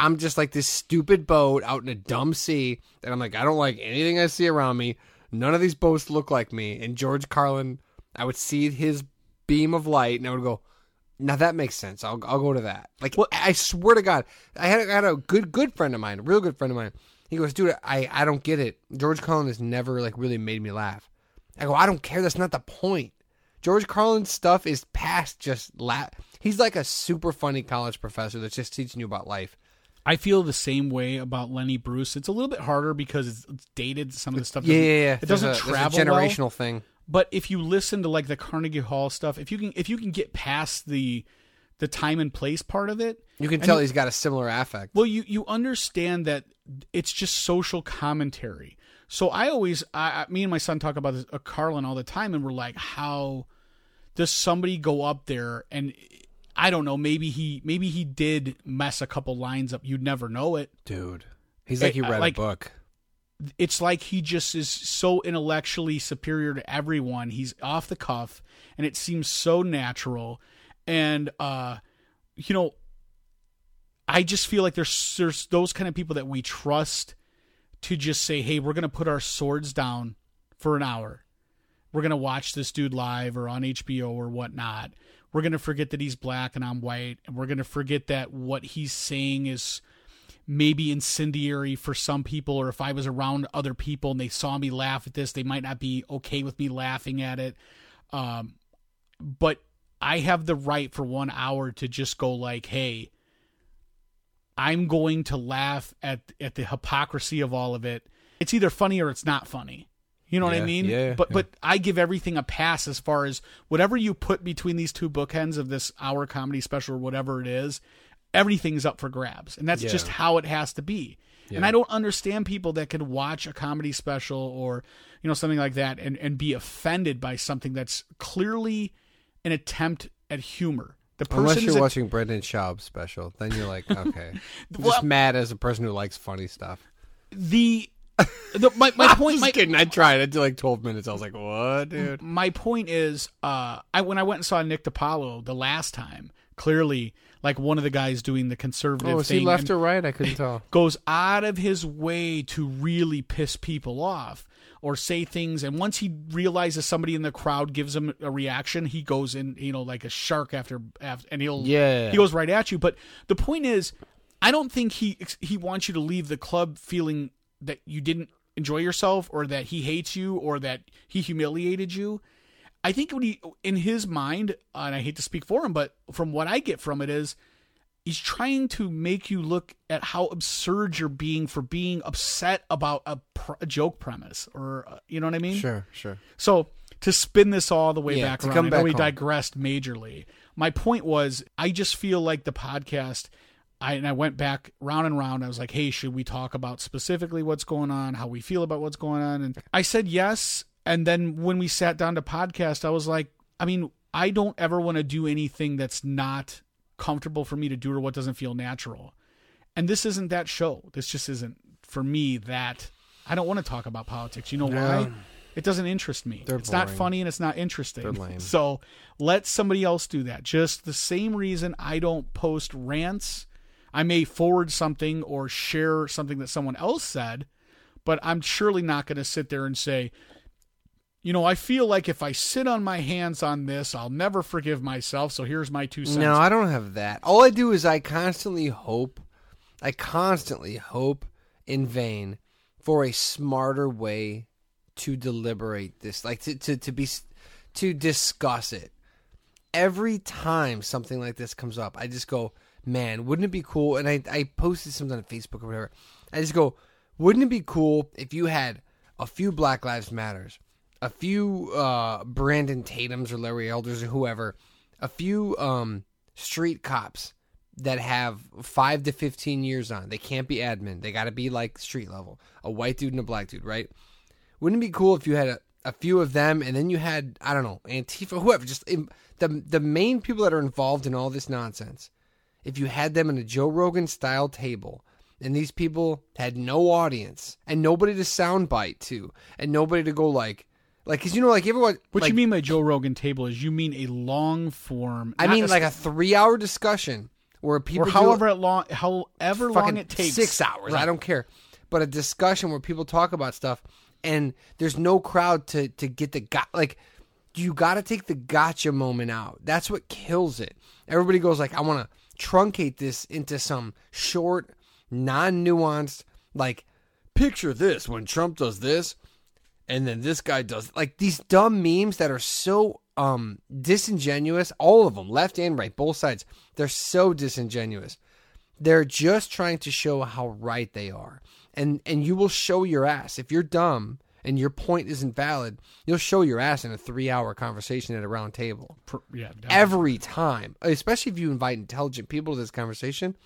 B: I'm just like this stupid boat out in a dumb sea, and I'm like, I don't like anything I see around me. None of these boats look like me. And George Carlin, I would see his beam of light, and I would go, now that makes sense. I'll I'll go to that. Like well, I swear to God, I had I had a good good friend of mine, a real good friend of mine. He goes, dude, I I don't get it. George Carlin has never like really made me laugh. I go, I don't care. That's not the point. George Carlin's stuff is past just laugh. He's like a super funny college professor that's just teaching you about life.
A: I feel the same way about Lenny Bruce. It's a little bit harder because it's, it's dated. Some of the stuff,
B: Yeah, yeah, yeah.
A: it
B: There's
A: doesn't
B: a-
A: travel well.
B: generational thing.
A: But if you listen to like the Carnegie Hall stuff, if you can, if you can get past the the time and place part of it,
B: You can tell
A: you-
B: he's got a similar affect.
A: well, you you understand that it's just social commentary. So I always, I, I me and my son talk about this, uh, Carlin all the time, and we're like, how does somebody go up there and I don't know, maybe he maybe he did mess a couple lines up. You'd never know it.
B: Dude. He's like he
A: I-
B: read
A: like-
B: a book.
A: It's like he just is so intellectually superior to everyone. He's off the cuff and it seems so natural. And uh you know I just feel like there's there's those kind of people that we trust to just say, "Hey, we're going to put our swords down for an hour. We're going to watch this dude live or on HBO or whatnot. We're going to forget that he's black and I'm white, and we're going to forget that what he's saying is maybe incendiary for some people, or if I was around other people and they saw me laugh at this, they might not be okay with me laughing at it. Um, but I have the right for one hour to just go like, hey, I'm going to laugh at at the hypocrisy of all of it. It's either funny or it's not funny. You know what I mean?
B: yeah,
A: but
B: yeah.
A: but I give everything a pass as far as whatever you put between these two bookends of this hour comedy special or whatever it is, everything's up for grabs. And that's
B: Yeah.
A: just how it has to be. And I don't understand people that can watch a comedy special or, you know, something like that and, and be offended by something that's clearly an attempt at humor. The person
B: Unless you're
A: a-
B: watching Brendan Schaub's special, then you're like, okay. I'm
A: Well-
B: just mad as a person who likes funny stuff.
A: the the my, my point my,
B: kidding. I tried. I did like 12 minutes. I was like, what, dude?
A: my point is uh I when I went and saw Nick DiPaolo the last time, clearly like one of the guys doing the conservative
B: Oh, is
A: thing
B: he left or right? I couldn't tell.
A: goes out of his way to really piss people off or say things and once he realizes somebody in the crowd gives him a reaction, he goes in, you know, like a shark after, after and he'll
B: Yeah.
A: he goes right at you. But the point is, I don't think he he wants you to leave the club feeling that you didn't enjoy yourself or that he hates you or that he humiliated you. I think when he in his mind, and I hate to speak for him, but from what I get from it is he's trying to make you look at how absurd you're being for being upset about a, pr- a joke premise or uh, you know what I mean?
B: Sure, sure.
A: So to spin this all the way
B: Yeah,
A: back
B: to
A: around,
B: come
A: I know
B: back
A: we
B: home.
A: digressed majorly. My point was, I just feel like the podcast. I and I went back round and round. I was like, "Hey, should we talk about specifically what's going on, how we feel about what's going on?" And I said yes. And then when we sat down to podcast, I was like, "I mean, I don't ever want to do anything that's not comfortable for me to do or what doesn't feel natural." And this isn't that show. This just isn't for me that I don't want to talk about politics. You know why? It doesn't interest me.
B: They're
A: it's not funny and it's not interesting. So let somebody else do that. Just the same reason I don't post rants. I may forward something or share something that someone else said, but I'm surely not going to sit there and say, you know, I feel like if I sit on my hands on this, I'll never forgive myself. So here's my two cents.
B: No, I don't have that. All I do is I constantly hope, I constantly hope in vain for a smarter way to deliberate this, like to to, to be to discuss it. Every time something like this comes up, I just go, man, wouldn't it be cool? And I I posted something on Facebook or whatever. I just go, wouldn't it be cool if you had a few Black Lives Matters, a few uh, Brandon Tatum's or Larry Elders or whoever, a few um, street cops that have five to fifteen years on. They can't be admin. They got to be like street level. A white dude and a black dude, right? Wouldn't it be cool if you had a, a few of them, and then you had I don't know Antifa, whoever, just im- the the main people that are involved in all this nonsense. If you had them in a Joe Rogan style table, and these people had no audience and nobody to soundbite to, and nobody to go like, like, cause you know, like everyone.
A: What
B: like,
A: you mean by Joe Rogan table is you mean a long form.
B: I mean,
A: a-
B: like a three-hour discussion where people
A: or however long, however long it takes.
B: six hours.
A: Right.
B: I don't care, but a discussion where people talk about stuff and there's no crowd to to get the got like. You got to take the gotcha moment out. That's what kills it. Everybody goes like, I want to truncate this into some short, non-nuanced, like, picture this when Trump does this, and then this guy does like these dumb memes that are so um disingenuous. All of them, left and right, both sides, they're so disingenuous. They're just trying to show how right they are. And and you will show your ass. If you're dumb and your point isn't valid, you'll show your ass in a 3-hour conversation at a round table.
A: Pr- yeah, definitely.
B: Every time. Especially if you invite intelligent people to this conversation.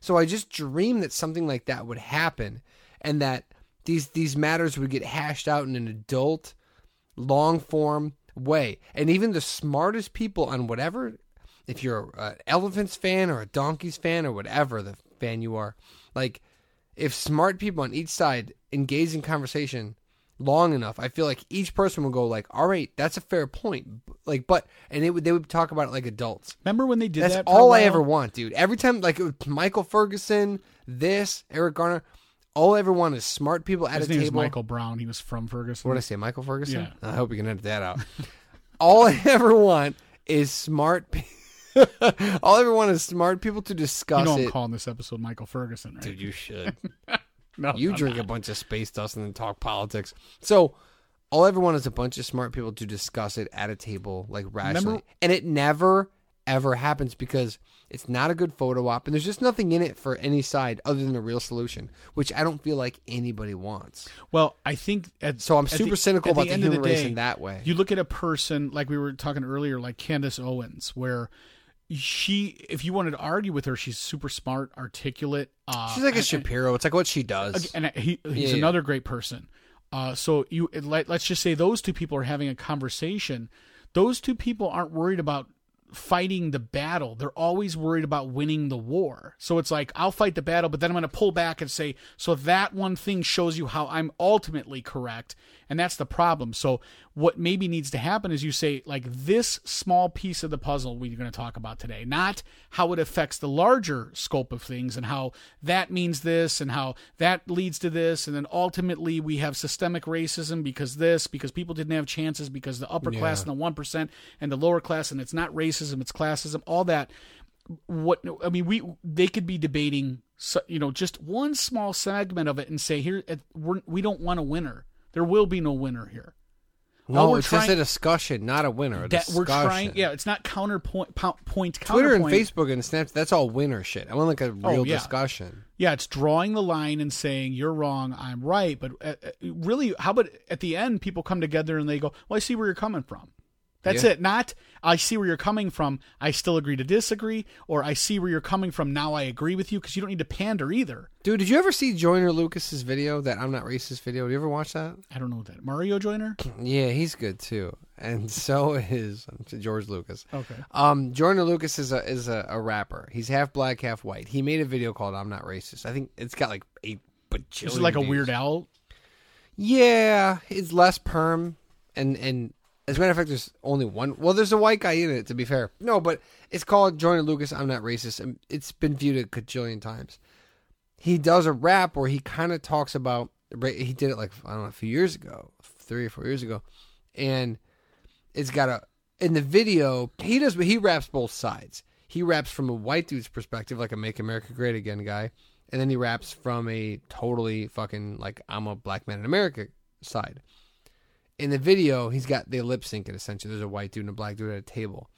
B: So I just dream that something like that would happen and that these these matters would get hashed out in an adult long form way. And even the smartest people on whatever, if you're an Elephants fan or a Donkeys fan or whatever the fan you are, like if smart people on each side engage in conversation long enough, I feel like each person will go like, "All right, that's a fair point." Like, but and they would they would talk about it like adults.
A: Remember when they did
B: That's
A: that?
B: all I ever want, dude. Every time, like it was Michael Ferguson, this Eric Garner, all I ever want is smart people at
A: His
B: a
A: name is
B: table.
A: Michael Brown. He was from Ferguson.
B: What did I say, Michael Ferguson?
A: Yeah.
B: I hope you can edit that out. all I ever want is smart. pe- all I ever want is smart people to discuss.
A: you know I'm
B: it.
A: calling this episode Michael Ferguson, right?
B: Dude, you should.
A: no,
B: You
A: I'm
B: drink
A: not.
B: a bunch of space dust and then talk politics. So all I ever want is a bunch of smart people to discuss it at a table, like rationally.
A: Remember-
B: and it never ever happens because it's not a good photo op and there's just nothing in it for any side other than a real solution, which I don't feel like anybody wants.
A: Well, I think at,
B: So I'm super
A: the-
B: cynical about the,
A: end of
B: human race
A: day,
B: in that way.
A: You look at a person like we were talking earlier, like Candace Owens, where she, if you wanted to argue with her, she's super smart, articulate. Uh,
B: She's like a
A: and-
B: Shapiro. It's like what she does.
A: and he, he's
B: Yeah.
A: another great person. Uh, so you let, let's just say those two people are having a conversation. Those two people aren't worried about fighting the battle. They're always worried about winning the war. So it's like I'll fight the battle, but then I'm going to pull back and say, so that one thing shows you how I'm ultimately correct, and that's the problem. So what maybe needs to happen is you say like this small piece of the puzzle we're going to talk about today, not how it affects the larger scope of things and how that means this and how that leads to this and then ultimately we have systemic racism because this because people didn't have chances because the upper class and the 1% and the lower class and it's not racism it's classism all that what I mean we they could be debating so, you know, just one small segment of it and say, here, we're, we don't want a winner. There will be no winner here.
B: No,
A: we're
B: it's just a discussion, not a winner. A
A: That we're trying,
B: discussion.
A: yeah, it's not counterpoint, po- point,
B: Twitter and. Facebook and Snap, that's all winner shit. I want like a real
A: Oh, yeah.
B: discussion.
A: Yeah, it's drawing the line and saying you're wrong, I'm right. But uh, uh, really, how about at the end, people come together and they go, "Well, I see where you're coming from." That's
B: Yeah.
A: it. Not I see where you're coming from. I still agree to disagree, or I see where you're coming from. Now I agree with you because you don't need to pander either.
B: Dude, did you ever see Joyner Lucas's video, that I'm not racist video? Did you ever watch that?
A: I don't know that Mario Joyner.
B: Yeah, he's good too. And so is George Lucas.
A: Okay.
B: Um, Jordan Lucas is a is a, a rapper. He's half black, half white. He made a video called "I'm Not Racist." I think it's got like eight bajillion.
A: Is it like a. Weird Al?
B: Yeah, it's less perm, and and as a matter of fact, there's only one. Well, there's a white guy in it. To be fair, no, but it's called Jordan Lucas. I'm not racist, and it's been viewed a cajillion times. He does a rap where he kind of talks about. He did it like I don't know a few years ago, three or four years ago, and it's got a in the video he does he raps both sides. He raps from a white dude's perspective, like a "Make America Great Again" guy, and then he raps from a totally fucking like I'm a black man in America side. In the video, he's got they lip sync it essentially. There's a white dude and a black dude at a table.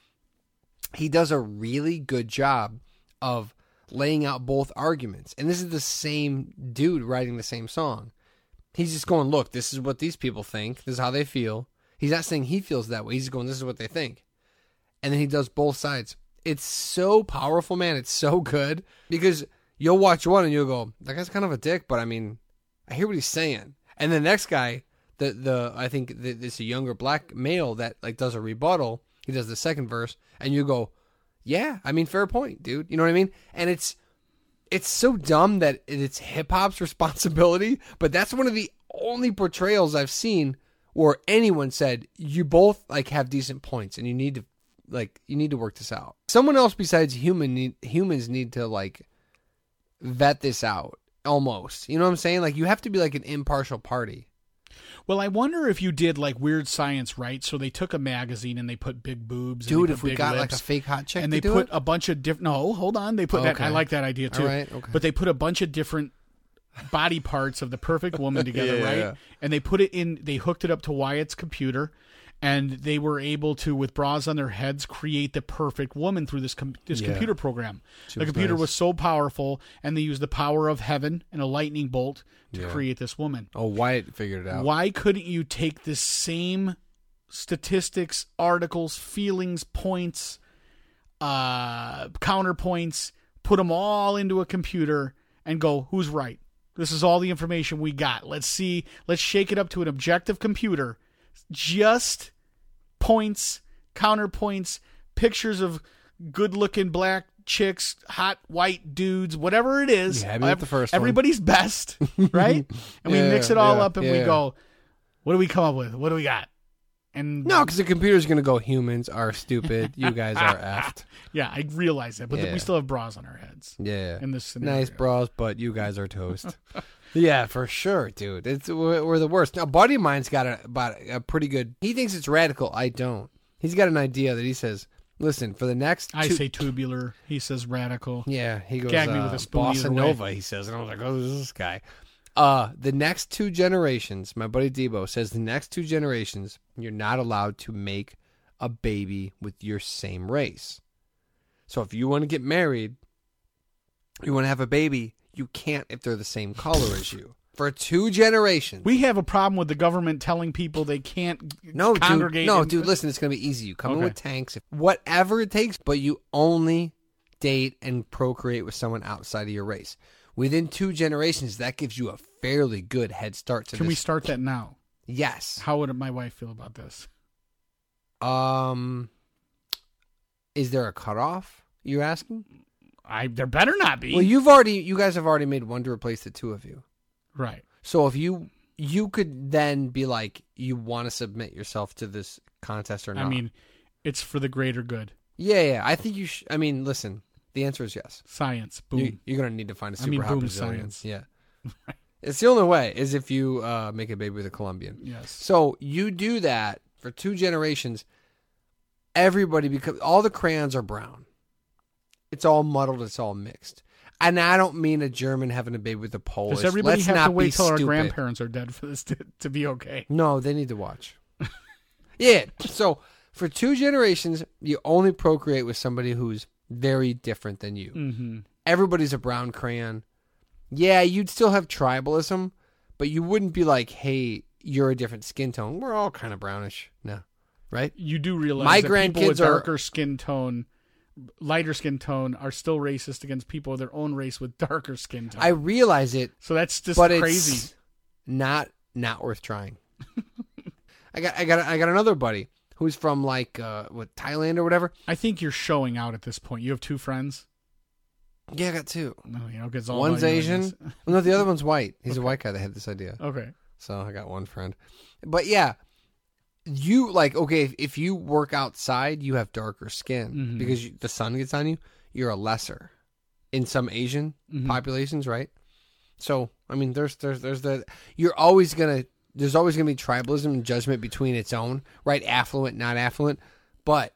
B: He does a really good job of laying out both arguments, and this is the same dude writing the same song. He's just going, look, this is what these people think. This is how they feel. He's not saying he feels that way. He's going, this is what they think. And then he does both sides. It's so powerful, man. It's so good because you'll watch one and you'll go, that guy's kind of a dick, but I mean, I hear what he's saying. And the next guy, the the I think th- it's a younger black male that like does a rebuttal. He does the second verse, and you go, yeah, I mean, fair point, dude. You know what I mean? And it's it's so dumb that it's hip hop's responsibility, but that's one of the only portrayals I've seen where anyone said you both like have decent points and you need to like you need to work this out. Someone else besides human need, humans need to like vet this out almost. You know what I'm saying? Like you have to be like an impartial party.
A: Well, I wonder if you did like weird science, right? So they took a magazine and they put big boobs.
B: Dude, if we got like a fake hot chick
A: and they put
B: it,
A: a bunch of different. No, hold on. They put that. I like that idea too.
B: Right, okay.
A: But they put a bunch of different body parts of the perfect woman together,
B: Yeah,
A: right?
B: yeah.
A: And they put it in. They hooked it up to Wyatt's computer, and they were able to, with bras on their heads, create the perfect woman through this com- this
B: Yeah.
A: computer program.
B: She
A: the
B: was
A: computer
B: nice.
A: was so powerful, and they used the power of heaven and a lightning bolt to
B: Yeah.
A: create this woman.
B: oh, Wyatt figured it out.
A: Why couldn't you take the same statistics, articles, feelings, points, uh, counterpoints, put them all into a computer and go, who's right? This is all the information we got. Let's see. Let's shake it up to an objective computer. Just points, counterpoints, pictures of good looking black chicks, hot white dudes, whatever it is.
B: Me at the first one.
A: Everybody's best, right? And we mix it all
B: yeah,
A: up and we go, what do we come up with? What do we got? And
B: No, because the computer's gonna go. Humans are stupid. You guys are effed.
A: yeah, I realize that, but
B: Yeah.
A: we still have bras on our heads
B: Yeah.
A: in this scenario.
B: Nice bras, but you guys are toast. yeah, for sure, dude. It's we're, we're the worst. Now, a buddy of mine's got a, about a pretty good. He thinks it's radical. I don't. He's got an idea that he says, "Listen, for the next."
A: I say tubular. He says radical.
B: Yeah, he goes.
A: Gag me
B: uh,
A: with a spoon
B: Bossa
A: either way.
B: Nova. He says, and I was like, "Oh, this guy?" Uh, the next two generations, my buddy Debo says, the next two generations, you're not allowed to make a baby with your same race. So if you want to get married, you want to have a baby, you can't if they're the same color as you. For two generations.
A: We have a problem with the government telling people they can't
B: No, dude. No,
A: in-
B: dude. Listen, it's gonna be easy. You come in with tanks, whatever it takes, but you only date and procreate with someone outside of your race. Within two generations, that gives you a fairly good head start to
A: Can we start that now?
B: yes.
A: How would my wife feel about this?
B: Um. Is there a cutoff? You're asking?
A: I there better not be.
B: Well, you've already, you guys have already made one to replace the two of you.
A: right.
B: So if you, you could then be like, you want to submit yourself to this contest or not?
A: I mean, it's for the greater good.
B: yeah, yeah. I think you. Sh- I mean, listen. The answer is yes.
A: Science. Boom.
B: You, you're gonna need to find a super
A: mean,
B: hot
A: boom
B: Brazilian.
A: science.
B: Yeah, it's the only way is if you uh, make a baby with a Colombian.
A: yes.
B: So you do that for two generations. Everybody becomes all the crayons are brown. It's all muddled. It's all mixed. and I don't mean a German having a baby with a Polish.
A: Does everybody
B: Let's
A: have
B: not
A: to wait till our grandparents are dead for this to, to be okay?
B: No, they need to watch. yeah. So for two generations, you only procreate with somebody who's very different than you.
A: Mm-hmm.
B: Everybody's a brown crayon. Yeah, you'd still have tribalism, but you wouldn't be like, "Hey, you're a different skin tone. We're all kind of brownish." No, right?
A: You do realize
B: My
A: that people with
B: grandkids are-
A: darker skin tone, lighter skin tone, are still racist against people of their own race with darker skin tone.
B: I realize it,
A: so that's just
B: but
A: crazy.
B: it's not not worth trying. I got I got I got another buddy who's from like uh what Thailand or whatever.
A: I think you're showing out at this point. You have two friends.
B: Yeah, I got two.
A: No, you know, 'cause it's all
B: One's
A: about you, I
B: Asian. Well, no, the other one's white. He's a white guy that had this idea.
A: Okay.
B: So I got one friend. But yeah, you like okay if, if you work outside, you have darker skin
A: Mhm.
B: because you, the sun gets on you. You're a lesser in some Asian
A: Mhm.
B: populations, right? So I mean, there's there's there's the you're always gonna there's always gonna be tribalism and judgment between its own, right? Affluent, not affluent, but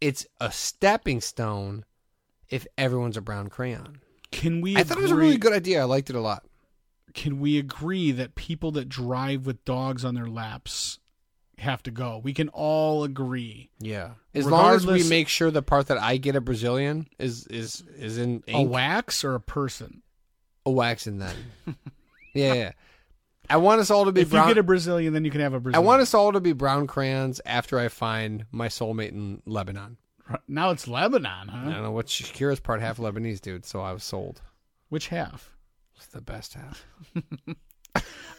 B: it's a stepping stone if everyone's a brown crayon.
A: Can we?
B: I thought it was a really good idea. I liked it a lot.
A: Can we agree that people that drive with dogs on their laps have to go? We can all agree.
B: Yeah. As long as we make sure the part that I get a Brazilian is is is in
A: A wax or a person?
B: a wax in that. yeah, yeah. I want us all to be
A: If
B: brown.
A: you get a Brazilian, then you can have a Brazilian.
B: I want us all to be brown crayons after I find my soulmate in Lebanon.
A: Now it's Lebanon, huh?
B: I don't know what Shakira's part half Lebanese, dude. So I was sold.
A: Which half?
B: It's the best half.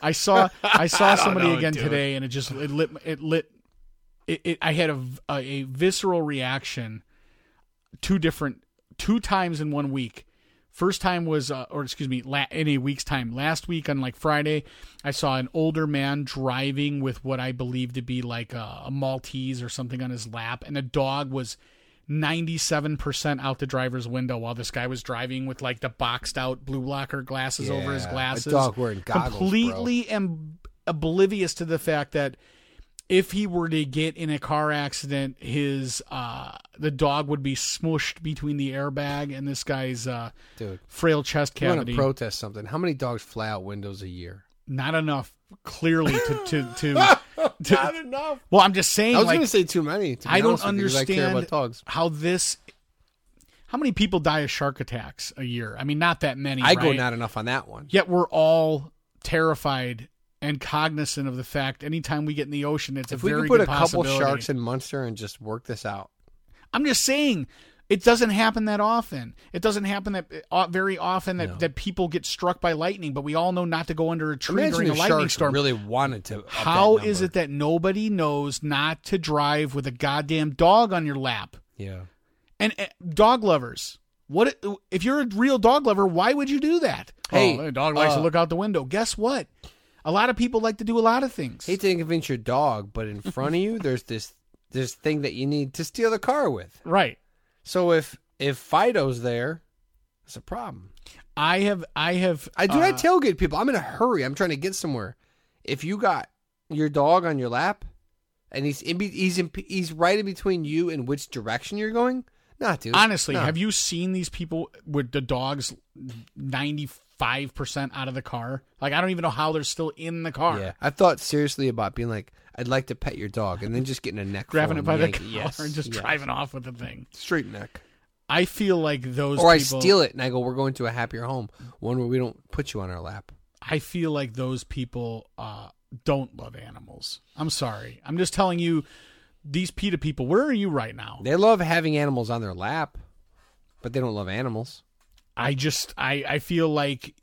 A: I saw I saw somebody
B: know,
A: again
B: dude.
A: today, and it just it lit it lit. It, it, I had a, a a visceral reaction. Two different two times in one week. First time was, uh, or excuse me, la- in a week's time. Last week on like Friday, I saw an older man driving with what I believe to be like a, a Maltese or something on his lap, and a dog was. 97% out the driver's window while this guy was driving with like the boxed out blue blocker glasses over his
B: Yeah,
A: glasses
B: dog wearing goggles,
A: completely am oblivious to the fact that if he were to get in a car accident, his uh, the dog would be smushed between the airbag and this guy's uh,
B: Dude,
A: frail chest
B: you want
A: cavity.
B: to protest something? How many dogs fly out windows a year?
A: Not enough, clearly to to to. to
B: enough.
A: well, I'm just saying,
B: I was
A: like,
B: going to say too many. To be
A: I don't
B: honest with I
A: understand
B: about dogs.
A: how this. How many people die of shark attacks a year? I mean, not that many.
B: I go not enough on that one.
A: Yet we're all terrified and cognizant of the fact anytime we get in the ocean, it's
B: If
A: a
B: we
A: very
B: could put a couple sharks in Munster and just work this out.
A: I'm just saying, it doesn't happen that often. It doesn't happen that uh, very often that,
B: No.
A: that people get struck by lightning. But we all know not to go under a tree
B: Imagine
A: during a lightning storm.
B: really wanted to.
A: How is it that nobody knows not to drive with a goddamn dog on your lap?
B: Yeah.
A: And uh, dog lovers, what if you're a real dog lover? Why would you do that?
B: Hey,
A: oh, dog likes
B: uh,
A: to look out the window. Guess what? A lot of people like to do a lot of things.
B: Hate to convince your dog, but in front of you, there's this this thing that you need to steal the car with.
A: right.
B: So if if Fido's there, it's a problem.
A: I have. I have.
B: I do. I
A: uh,
B: tailgate people. I'm in a hurry. I'm trying to get somewhere. If you got your dog on your lap, and he's in, be- he's in, he's right in between you and which direction you're going, nah, dude.
A: Honestly,
B: nah.
A: have you seen these people with the dogs 95% out of the car? Like, I don't even know how they're still in the car.
B: Yeah, I thought seriously about being like, I'd like to pet your dog, and then just getting a neck,
A: Grabbing it by
B: and
A: the
B: yank-
A: collar
B: yes,
A: and just
B: yes.
A: driving off with the thing.
B: straight neck.
A: I feel like those
B: Or I steal it and I go, we're going to a happier home, one where we don't put you on our lap.
A: I feel like those people uh, don't love animals. I'm sorry. I'm just telling you, these PETA people, where are you right now?
B: They love having animals on their lap, but they don't love animals.
A: I just, I, I feel like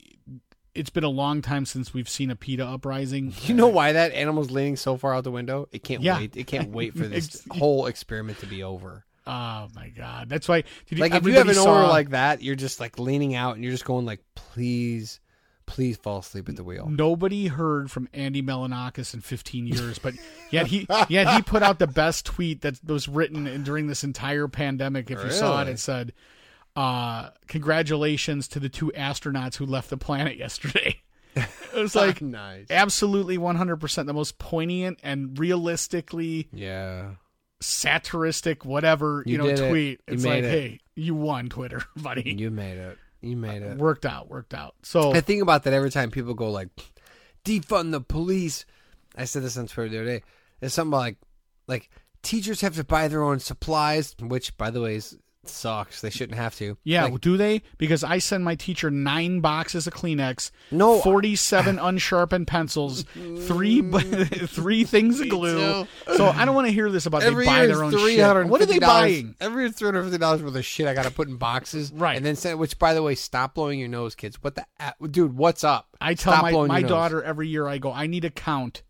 A: it's been a long time since we've seen a PETA uprising.
B: You know why that animal's leaning so far out the window? It can't
A: Yeah.
B: wait. It can't wait for this whole experiment to be over.
A: Oh my god, that's why. Did
B: Like if you have an owner like that, you're just like leaning out and you're just going like, please, please fall asleep at the wheel.
A: Nobody heard from Andy Milonakis in 15 years, but yet he yet he put out the best tweet that was written in, during this entire pandemic. If you saw it,
B: Really?
A: it said, uh, "Congratulations to the two astronauts who left the planet yesterday." It was like
B: nice.
A: absolutely 100% the most poignant and realistically
B: Yeah.
A: satiristic whatever you,
B: You
A: know
B: did it.
A: tweet.
B: You
A: It's like,
B: it.
A: hey, you won Twitter, buddy.
B: You made it. You made it.
A: Worked out, worked out. So
B: I think about that every time people go like, defund the police. I said this on Twitter the other day. There's something like, like teachers have to buy their own supplies, which by the way is sucks. They shouldn't have to.
A: yeah,
B: Like,
A: do they? Because I send my teacher nine boxes of Kleenex,
B: No.
A: forty-seven unsharpened pencils, three mm. three things of glue. So I don't want to hear this about
B: every
A: they buy their own
B: three
A: shit. What are they buying?
B: Every year three hundred fifty dollars worth of shit I got to put in boxes,
A: Right.
B: And then send. Which, by the way, stop blowing your nose, kids. What the, dude? What's up?
A: I tell
B: Stop
A: my, my
B: your nose.
A: daughter every year, I go, I need a count.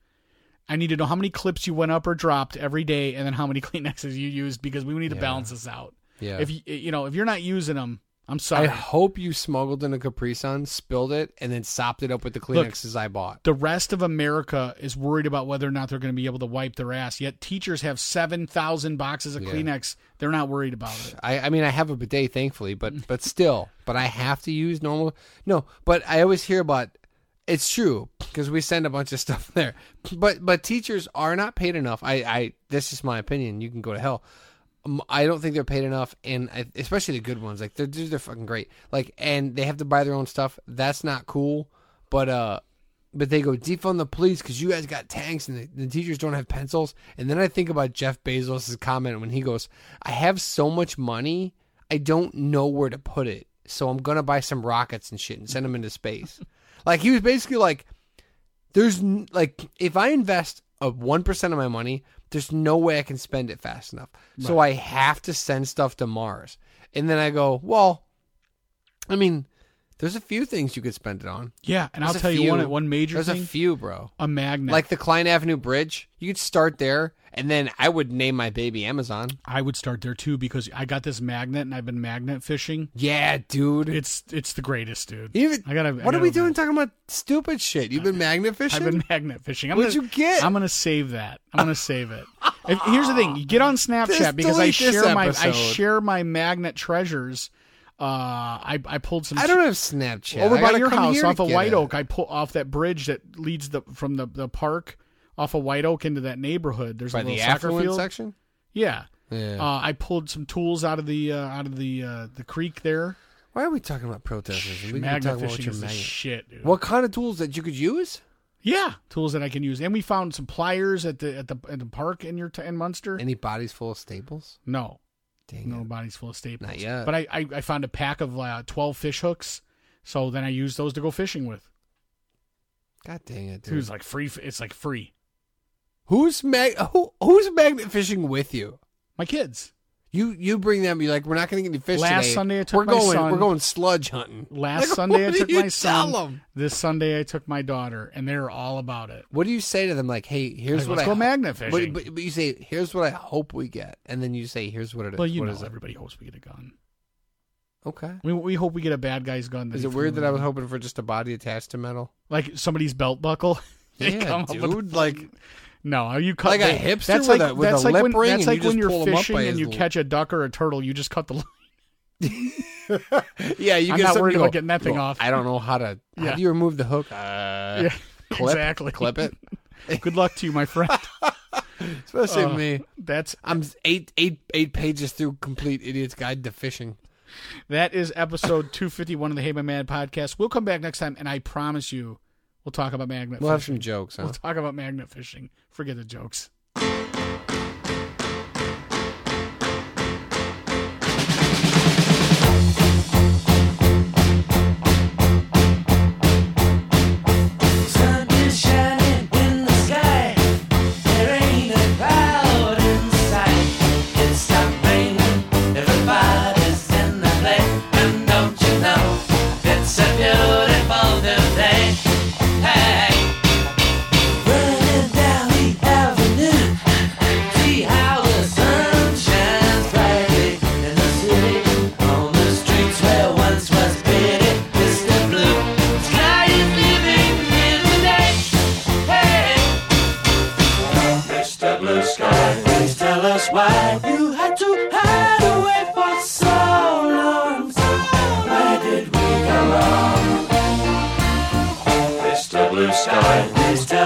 A: I need to know how many clips you went up or dropped every day, and then how many Kleenexes you used because we need to
B: Yeah.
A: balance this out.
B: Yeah.
A: If you you know if you're not using them, I'm sorry.
B: I hope you smuggled in a Capri Sun, spilled it, and then sopped it up with the Kleenexes I bought.
A: the rest of America is worried about whether or not they're going to be able to wipe their ass. Yet teachers have seven thousand boxes of
B: Yeah.
A: Kleenex. They're not worried about it.
B: I, I mean, I have a bidet, thankfully, but but still, but I have to use normal. No, but I always hear about. It's true because we send a bunch of stuff there, but but teachers are not paid enough. I I this is my opinion. You can go to hell. I don't think they're paid enough, and I, especially the good ones. Like they're they're fucking great. Like and they have to buy their own stuff. That's not cool. But uh, but they go defund the police because you guys got tanks and the, the teachers don't have pencils. And then I think about Jeff Bezos' comment when he goes, "I have so much money, I don't know where to put it, so I'm gonna buy some rockets and shit and send them into space." like he was basically like, "There's n- like if I invest a one percent of my money, there's no way I can spend it fast enough, so I have to send stuff to Mars." And then I go, "Well, I mean." There's a few things you could spend it on.
A: Yeah, and
B: There's
A: I'll
B: a
A: tell you
B: few.
A: one one major
B: There's
A: thing:
B: a few, bro.
A: a magnet.
B: Like the Klein Avenue Bridge, you could start there, and then I would name my baby Amazon.
A: I would start there too because I got this magnet and I've been magnet fishing.
B: Yeah, dude.
A: It's it's the greatest, dude.
B: Even,
A: I gotta. I
B: what are
A: gotta
B: we doing talking about stupid shit? You've been magnet fishing?
A: I've been magnet fishing. I'm
B: What'd
A: gonna,
B: you get?
A: I'm gonna save that. I'm gonna save it. If, here's the thing: you get on Snapchat
B: Just
A: because I
B: delete this
A: share my I
B: episode.
A: share my magnet treasures. Uh, I I pulled some
B: I don't have Snapchat.
A: over by your house off of White
B: it.
A: Oak. I pull off that bridge that leads the from the, the park off of White Oak into that neighborhood. There's
B: By
A: a little
B: the
A: soccer field.
B: section?
A: Yeah.
B: Yeah.
A: Uh, I pulled some tools out of the uh, out of the uh, the creek there.
B: Why are we talking about protesters? We
A: magnet
B: talking about what
A: fishing
B: your
A: is shit, dude.
B: What kind of tools that you could use?
A: Yeah, tools that I can use, and we found some pliers at the at the at the park in your t- in Munster.
B: Any bodies full of staples?
A: no,
B: Dang
A: no
B: it.
A: body's full of staples.
B: Not yet.
A: But I, I I found a pack of uh, twelve fish hooks, so then I used those to go fishing with.
B: God dang it,
A: It was like free. It's like free.
B: Who's mag? Who, who's magnet fishing with you?
A: My kids.
B: You you bring them. You're like, we're not going to get any fish
A: Last
B: today.
A: Sunday I took
B: we're
A: my
B: going.
A: son-
B: We're going sludge hunting.
A: Last
B: Like,
A: Sunday I took my
B: son.
A: son.
B: 'em?
A: This Sunday I took my daughter, and they're all about it.
B: What do you say to them? Like, hey, here's
A: Like,
B: what
A: let's
B: I
A: go magnet fishing.
B: But, but, but you say, here's what I hope we get, and then you say, here's what it is.
A: well, you
B: What
A: know,
B: is
A: everybody hopes we get a gun.
B: Okay.
A: We we hope we get a bad guy's gun.
B: Is it weird that I was hoping for just a body attached to metal?
A: like somebody's belt buckle?
B: Yeah,
A: come up with
B: dude, like-
A: no, are you cut
B: Like a hipster
A: That's
B: with
A: like
B: a- with
A: that's
B: a
A: like
B: lip
A: when,
B: ring
A: That's like
B: you
A: when you're
B: pull 'em up
A: fishing and you
B: little-
A: catch a duck or a turtle. You just cut the line.
B: Yeah, you
A: I'm
B: get
A: not
B: something,
A: worried about getting that thing
B: "Well,
A: off."
B: I don't know how to. How
A: Yeah.
B: do you remove the hook? Uh,
A: yeah,
B: clip,
A: exactly.
B: clip it.
A: Good luck to you, my friend.
B: Especially
A: Uh,
B: me.
A: That's
B: I'm eight eight eight pages through complete idiot's guide to fishing.
A: that is episode 251 of the Hey My Man podcast. We'll come back next time, and I promise you, we'll talk about magnet.
B: We'll have
A: fishing.
B: some jokes, huh?
A: We'll talk about magnet fishing. Forget the jokes.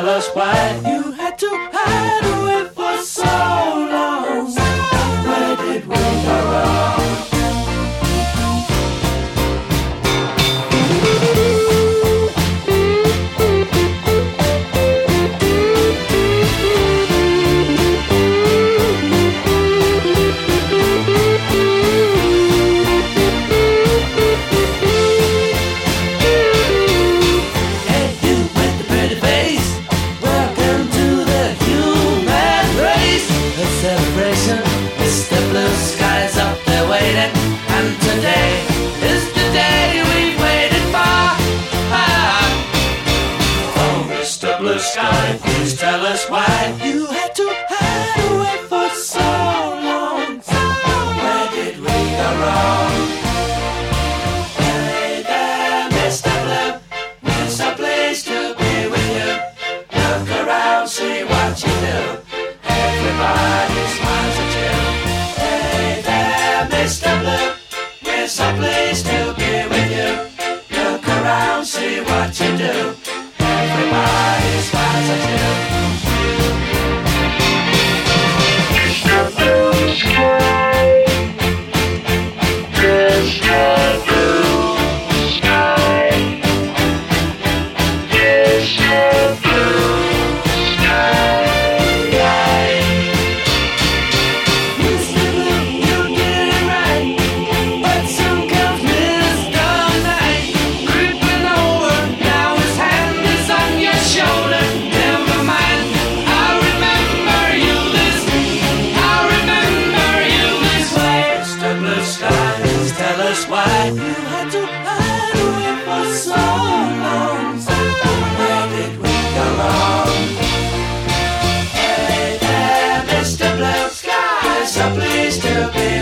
C: Us why you such a place to be.